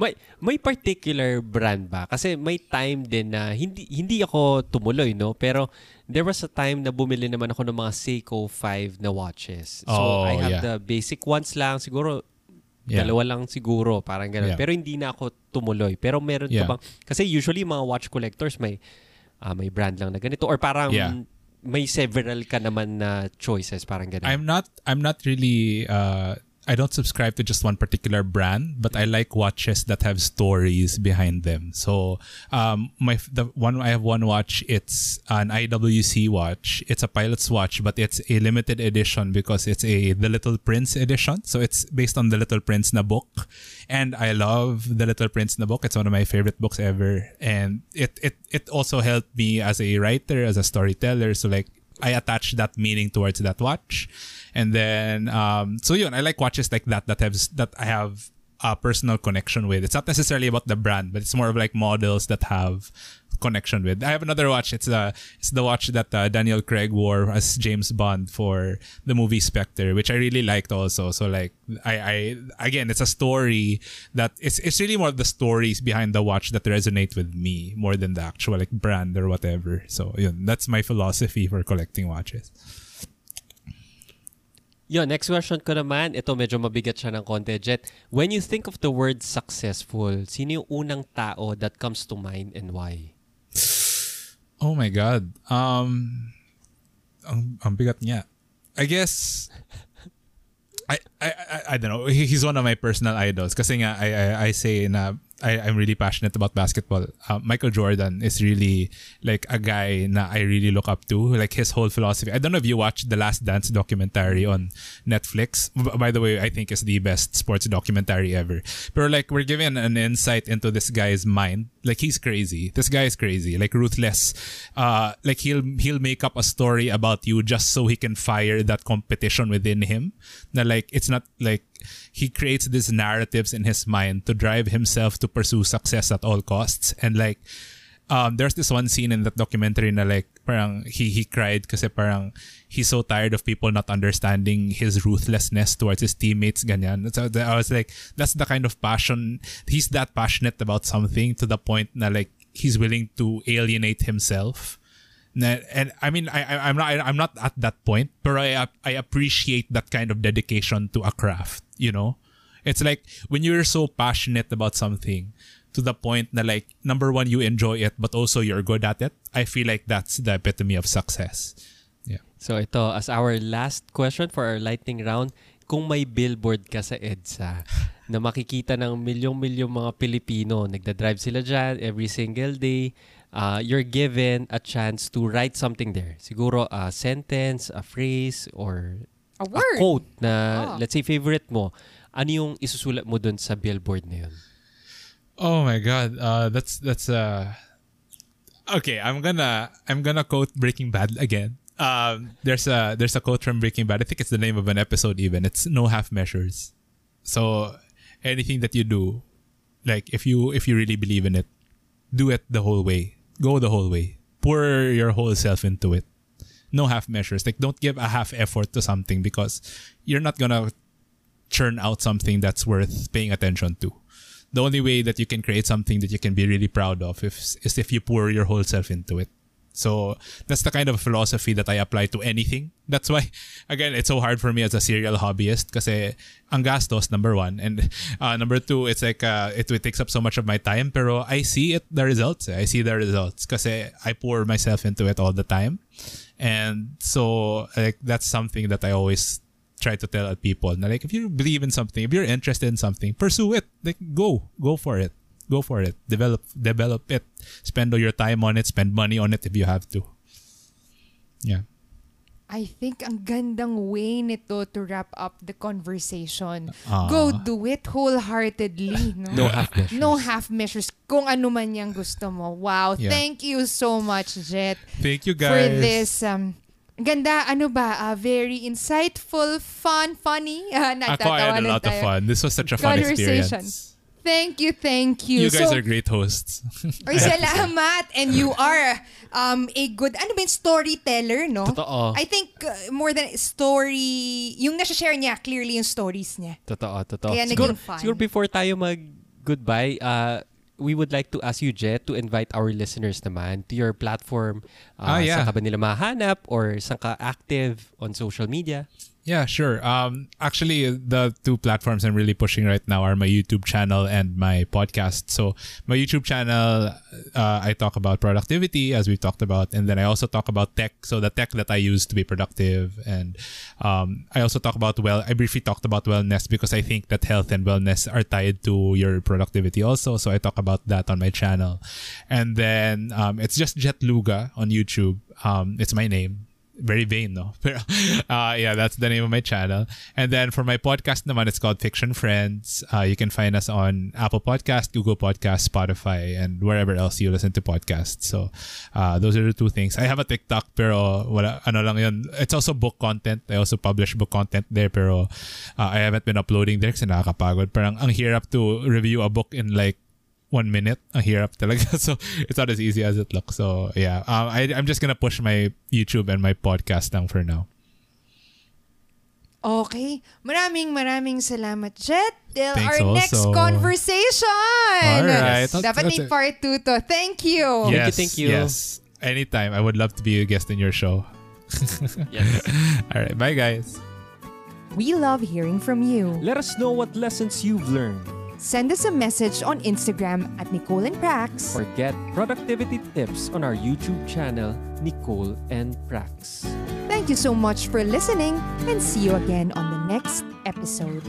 May may particular brand ba? Kasi may time din na hindi hindi ako tumuloy, no? Pero there was a time na bumili naman ako ng mga Seiko 5 na watches. So Oh, I have yeah. the basic ones lang siguro Yeah. dalawa lang siguro, parang ganun. Yeah. Pero hindi na ako tumuloy. Pero meron Yeah. ka bang kasi usually mga watch collectors may ah, may brand lang na ganito or parang Yeah. may several ka naman na choices, parang ganun. I'm not I'm not really uh I don't subscribe to just one particular brand, but I like watches that have stories behind them. So, um, my the one I have one watch. It's an IWC watch. It's a pilot's watch, but it's a limited edition because it's a The Little Prince edition. So it's based on the Little Prince na book, and I love the Little Prince na book. It's one of my favorite books ever, and it it it also helped me as a writer, as a storyteller. So like I attach that meaning towards that watch. And then um so yun, I like watches like that that have that I have a personal connection with. It's not necessarily about the brand, but it's more of like models that have connection with. I have another watch. It's the it's the watch that uh, Daniel Craig wore as James Bond for the movie Spectre, which I really liked also. So like I I again, it's a story that it's it's really more the stories behind the watch that resonate with me more than the actual like brand or whatever. So yun, that's my philosophy for collecting watches. Yo, next question ko naman, ito medyo mabigat siya ng konti, Jet. When you think of the word successful, sino yung unang tao that comes to mind and why? Oh my god. Um ang, ang bigat niya. I guess I, I I I don't know. He- He's one of my personal idols kasi nga I I, I say na I, I'm really passionate about basketball. Uh, Michael Jordan is really like a guy na I really look up to. Like his whole philosophy. I don't know if you watched the Last Dance documentary on Netflix. By the way, I think it's the best sports documentary ever. But like we're given an insight into this guy's mind. Like he's crazy. This guy is crazy. Like ruthless. Uh, like he'll he'll make up a story about you just so he can fire that competition within him. Na like it's not like he creates these narratives in his mind to drive himself to pursue success at all costs. And like um there's this one scene in that documentary na like parang he he cried kasi parang he's so tired of people not understanding his ruthlessness towards his teammates ganyan. So I was like that's the kind of passion he's that passionate about something to the point na like he's willing to alienate himself na, and I mean I, I'm not I'm not at that point but I I appreciate that kind of dedication to a craft you know? It's like when you're so passionate about something to the point na like number one you enjoy it but also you're good at it I feel like that's the epitome of success. Yeah. So ito, as our last question for our lightning round, kung may billboard ka sa EDSA na makikita ng milyong-milyong mga Pilipino, nagda-drive sila dyan every single day, uh, you're given a chance to write something there. Siguro a sentence, a phrase, or A a word. quote na, Ah. let's say, favorite mo. Ano yung isusulat mo dun sa billboard na yun? Oh my god, uh, that's that's uh okay. I'm gonna I'm gonna quote Breaking Bad again. Um, there's a there's a quote from Breaking Bad. I think it's the name of an episode. Even it's no half measures. So anything that you do, like if you if you really believe in it, do it the whole way. Go the whole way. Pour your whole self into it. No half measures. Like don't give a half effort to something because you're not gonna churn out something that's worth paying attention to the only way that you can create something that you can be really proud of is if you pour your whole self into it. So that's the kind of philosophy that I apply to anything. That's why, again, it's so hard for me as a serial hobbyist kasi ang gastos, number one. And uh, number two, it's like, uh, it, it takes up so much of my time pero I see it, the results. eh. I see the results kasi I pour myself into it all the time. And so like that's something that I always try to tell people na like if you believe in something, if you're interested in something, pursue it. Like go, go for it. Go for it. Develop develop it. Spend all your time on it, spend money on it if you have to. Yeah. I think ang gandang way nito to wrap up the conversation. Aw. Go do it wholeheartedly. No, No half measures. No half measures. Kung ano man yung gusto mo. Wow. Yeah. Thank you so much, Jet, Thank you guys. for this. Um, ganda, ano ba? ah, very insightful, fun, funny. Uh, Ako, I had a lot of fun. This was such a fun experience. Thank you, thank you. You guys So- are great hosts. Ay, salamat. And you are um, a good, ano ba yung storyteller, no? Totoo. I think uh, more than story, yung nasa-share niya, clearly yung stories niya. Totoo, totoo. Kaya siguro, naging fun. siguro before tayo mag-goodbye, uh, we would like to ask you, Jet, to invite our listeners naman to your platform. Uh, Ah, yeah. Saan ka ba nila mahanap or saan ka active on social media? Yeah, sure. Um, actually, the two platforms I'm really pushing right now are my YouTube channel and my podcast. So, my YouTube channel, uh, I talk about productivity, as we talked about, and then I also talk about tech. So, the tech that I use to be productive, and um, I also talk about well. I briefly talked about wellness because I think that health and wellness are tied to your productivity also. So, I talk about that on my channel, and then um, it's just Jet Luga on YouTube. Um, it's my name very vain, no? Pero, uh, yeah, that's the name of my channel. And then for my podcast naman, it's called Fiction Friends. Uh, you can find us on Apple Podcast, Google Podcast, Spotify, and wherever else you listen to podcasts. So, uh, those are the two things. I have a TikTok, pero wala, ano lang yun. It's also book content. I also publish book content there, pero uh, I haven't been uploading there kasi nakakapagod. Parang ang hirap to review a book in like one minute ang hirap talaga so it's not as easy as it looks so yeah um, I, I'm just gonna push my YouTube and my podcast lang for now Okay. Maraming maraming salamat, Jet. Till Thanks our next conversation. Alright. Dapat may part 2 to. Thank you. you, yes thank you. yes anytime I would love to be a guest in your show Yes. all right bye guys We love hearing from you. Let us know what lessons you've learned Send us a message on Instagram at Nicole and Prax. or get productivity tips on our YouTube channel, Nicole and Prax. Thank you so much for listening and see you again on the next episode.